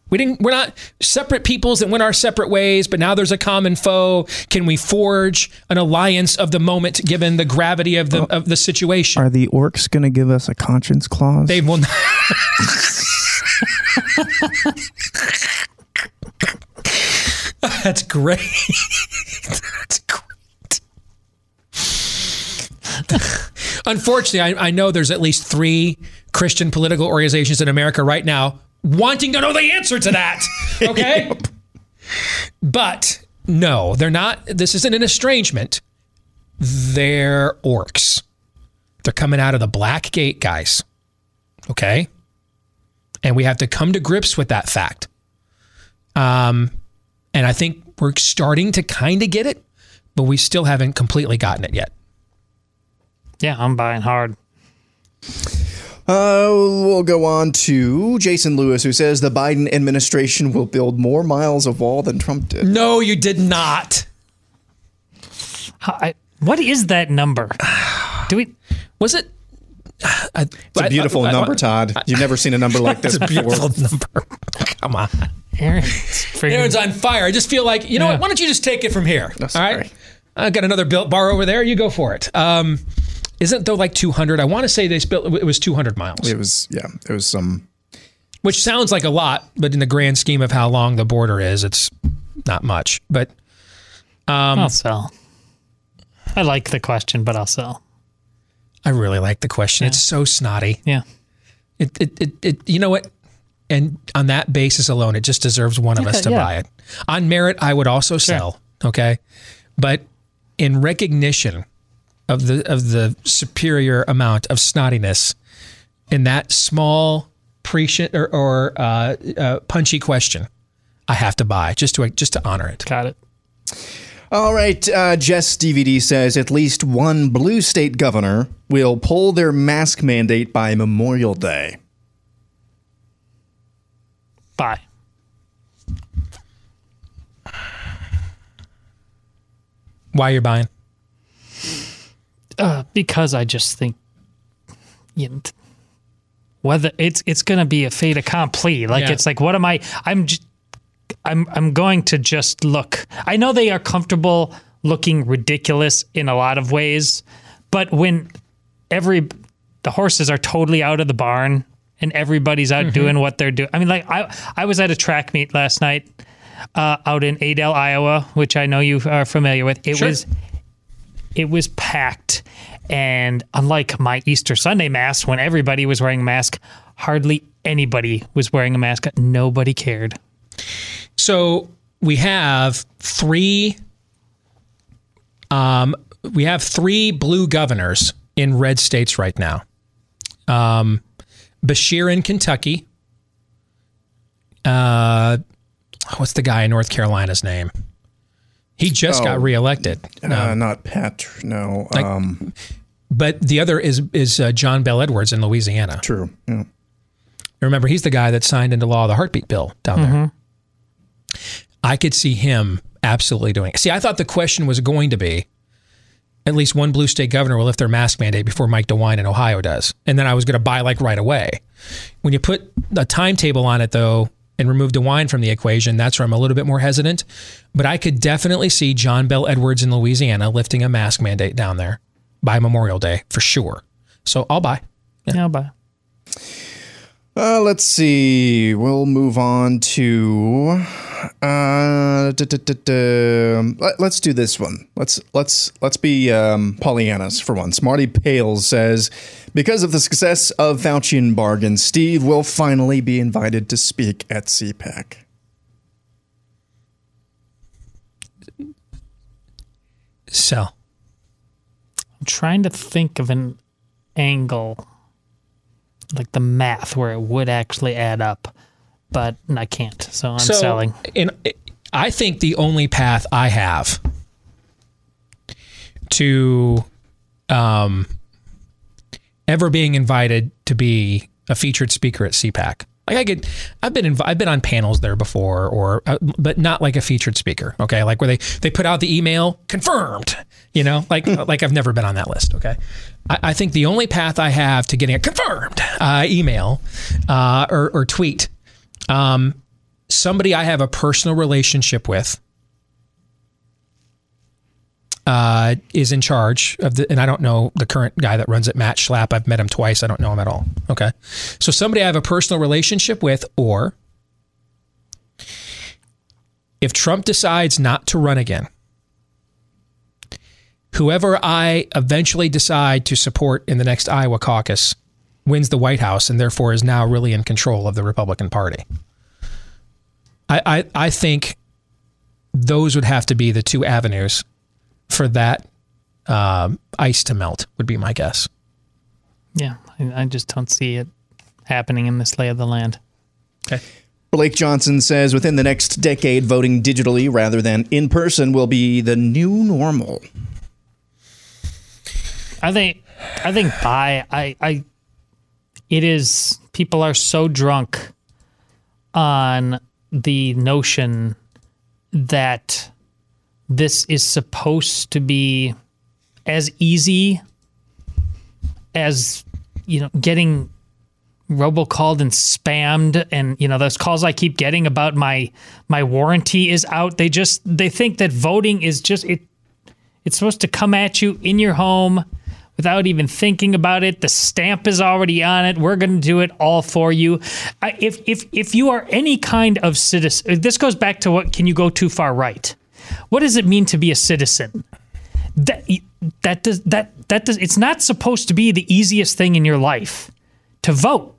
Speaker 2: We didn't we're not separate peoples that went our separate ways, but now there's a common foe. Can we forge an alliance of the moment given the gravity of the of the situation?
Speaker 4: Are the orcs going to give us a conscience clause?
Speaker 2: They will not. That's great. That's great. Unfortunately, I, I know there's at least three Christian political organizations in America right now wanting to know the answer to that. Okay? But no, they're not. This isn't an estrangement. They're orcs. They're coming out of the black gate, guys. Okay? And we have to come to grips with that fact. Um, and I think we're starting to kind of get it, but we still haven't completely gotten it yet.
Speaker 3: Yeah, I'm buying hard.
Speaker 4: Uh, we'll go on to Jason Lewis, who says the Biden administration will build more miles of wall than Trump did.
Speaker 2: No, you did not.
Speaker 3: I, what is that number? Do we?
Speaker 2: Was it? I,
Speaker 4: It's a beautiful number, Todd. You've never seen a number like this
Speaker 2: It's a
Speaker 4: before.
Speaker 2: beautiful number. Come on.
Speaker 3: Aaron's
Speaker 2: Aaron's on fire. I just feel like, you know
Speaker 3: Yeah.
Speaker 2: what? Why don't you just take it from here?
Speaker 4: No,
Speaker 2: all right.
Speaker 4: sorry.
Speaker 2: I got another built bar over there. You go for it. Um, isn't though like 200? I want to say they built it was 200 miles,
Speaker 4: It was, yeah, it was some.
Speaker 2: which sounds like a lot, but in the grand scheme of how long the border is, it's not much. But um,
Speaker 3: I'll sell. I like the question, but I'll sell.
Speaker 2: I really like the question. It's so snotty.
Speaker 3: Yeah.
Speaker 2: It, it, it, it, you know what? And on that basis alone, it just deserves one of us to
Speaker 3: yeah.
Speaker 2: buy it. On merit, I would also sell. Okay, but in recognition of the of the superior amount of snottiness in that small prescient or, or uh, uh, punchy question, I have to buy just to just to honor it.
Speaker 3: Got it.
Speaker 4: All right, uh, Jess DVD says at least one blue state governor will pull their mask mandate by Memorial Day.
Speaker 3: Bye.
Speaker 2: Why you're buying?
Speaker 3: Uh, because I just think, you know, whether it's it's going to be a fait accompli. Like
Speaker 2: Yeah.
Speaker 3: it's like, what am I? I'm just, I'm I'm going to just look. I know they are comfortable looking ridiculous in a lot of ways, but when every the horses are totally out of the barn and everybody's out doing what they're doing. I mean, like I I was at a track meet last night uh, out in Adel, Iowa, which I know you are familiar with. It
Speaker 2: Sure.
Speaker 3: was it was packed And unlike my Easter Sunday mass, when everybody was wearing a mask, hardly anybody was wearing a mask. Nobody cared.
Speaker 2: So we have three. Um, we have three blue governors in red states right now. Um, Beshear in Kentucky. Uh, what's the guy in North Carolina's name? He just
Speaker 4: Oh.
Speaker 2: got reelected.
Speaker 4: Uh, not Pat. No.
Speaker 2: Like-
Speaker 4: um,
Speaker 2: But the other is is uh, John Bell Edwards in Louisiana.
Speaker 4: true. Yeah.
Speaker 2: Remember, he's the guy that signed into law the heartbeat bill down there. I could see him absolutely doing it. See, I thought the question was going to be at least one blue state governor will lift their mask mandate before Mike DeWine in Ohio does. And then I was going to buy like right away. When you put a timetable on it, though, and remove DeWine from the equation, that's where I'm a little bit more hesitant. But I could definitely see John Bell Edwards in Louisiana lifting a mask mandate down there by Memorial Day for sure. So I'll buy.
Speaker 3: Yeah, bye.
Speaker 4: Uh, let's see. We'll move on to. Uh, duh, duh, duh. Let, us do this one. Let's let's let's be um, Pollyannas for once. Marty Pales says, because of the success of Faucian bargain, Steve will finally be invited to speak at CPAC.
Speaker 2: So,
Speaker 3: I'm trying to think of an angle, like the math where it would actually add up, but I can't. So I'm
Speaker 2: so,
Speaker 3: selling.
Speaker 2: In, I think the only path I have to um, ever being invited to be a featured speaker at CPAC. Like I get, I've been inv- I've been on panels there before, or uh, but not like a featured speaker. Okay, like where they they put out the email confirmed. You know, like like I've never been on that list. Okay, I, I think the only path I have to getting a confirmed uh, email uh, or, or tweet, um, somebody I have a personal relationship with uh, is in charge of the, and I don't know the current guy that runs it, Matt Schlapp. I've met him twice. I don't know him at all. Okay. So somebody I have a personal relationship with, or if Trump decides not to run again, whoever I eventually decide to support in the next Iowa caucus wins the White House and therefore is now really in control of the Republican Party. I, I, I think those would have to be the two avenues for that um, ice to melt, would be my guess.
Speaker 3: Yeah, I, I just don't see it happening in this lay of the land.
Speaker 2: Okay.
Speaker 4: Blake Johnson says within the next decade, voting digitally rather than in person will be the new normal.
Speaker 3: I think I think by I I it is people are so drunk on the notion that this is supposed to be as easy as you know getting robocalled and spammed and you know those calls I keep getting about my my warranty is out they just they think that voting is just it it's supposed to come at you in your home without even thinking about it. The stamp is already on it. We're going to do it all for you. If if if you are any kind of citizen, this goes back to what can you go too far right? What does it mean to be a citizen? That that does that that does it's not supposed to be the easiest thing in your life to vote.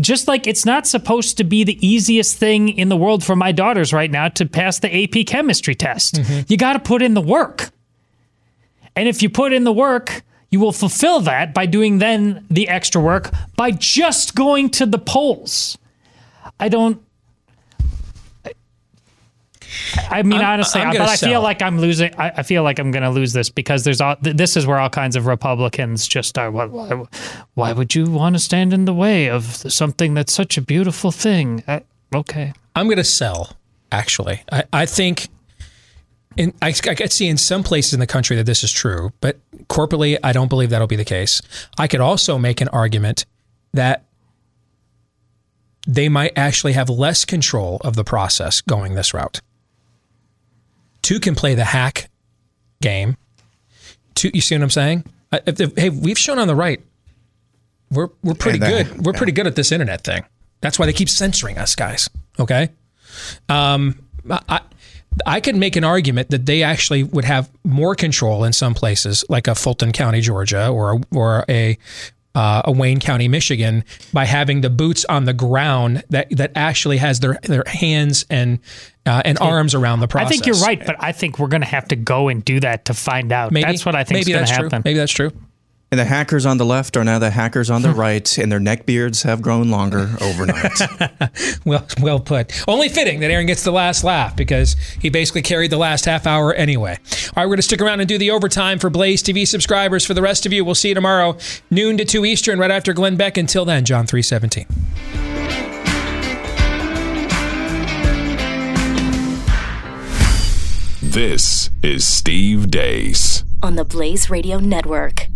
Speaker 3: Just like it's not supposed to be the easiest thing in the world for my daughters right now to pass the AP chemistry test. Mm-hmm. You got to put in the work. And if you put in the work, you will fulfill that by doing then the extra work by just going to the polls. I don't. I mean,
Speaker 2: I'm-
Speaker 3: honestly,
Speaker 2: I'm
Speaker 3: but I feel like I'm losing. I, I feel like I'm going to lose this because there's all. th- This is where all kinds of Republicans just are. Why, why, why would you want to stand in the way of something that's such a beautiful thing? I, okay.
Speaker 2: I'm going to sell, actually. I, I think, in, I, I could see in some places in the country that this is true, but corporately, I don't believe that'll be the case. I could also make an argument that they might actually have less control of the process going this route. Two can play the hack game. Two, you see what I'm saying? I- if hey, we've shown on the right, we're we're pretty
Speaker 4: Yeah, that-
Speaker 2: good. We're pretty good at this internet thing. That's why they keep censoring us, guys. Okay. Um, I I could make an argument that they actually would have more control in some places, like a Fulton County, Georgia, or or a uh, a Wayne County, Michigan, by having the boots on the ground that that actually has their their hands and uh, and arms around the process.
Speaker 3: I think you're right, but I think we're going to have to go and do that to find out.
Speaker 2: Maybe,
Speaker 3: that's what I think is going to happen.
Speaker 2: true. Maybe that's true.
Speaker 4: And the hackers on the left are now the hackers on the right, and their neck beards have grown longer overnight.
Speaker 2: Well, well put. Only fitting that Aaron gets the last laugh because he basically carried the last half hour anyway. All right, we're going to stick around and do the overtime for Blaze TV subscribers. For the rest of you, we'll see you tomorrow, noon to two Eastern, right after Glenn Beck. Until then, John three seventeen.
Speaker 1: This is Steve Deace.
Speaker 6: on the Blaze Radio Network.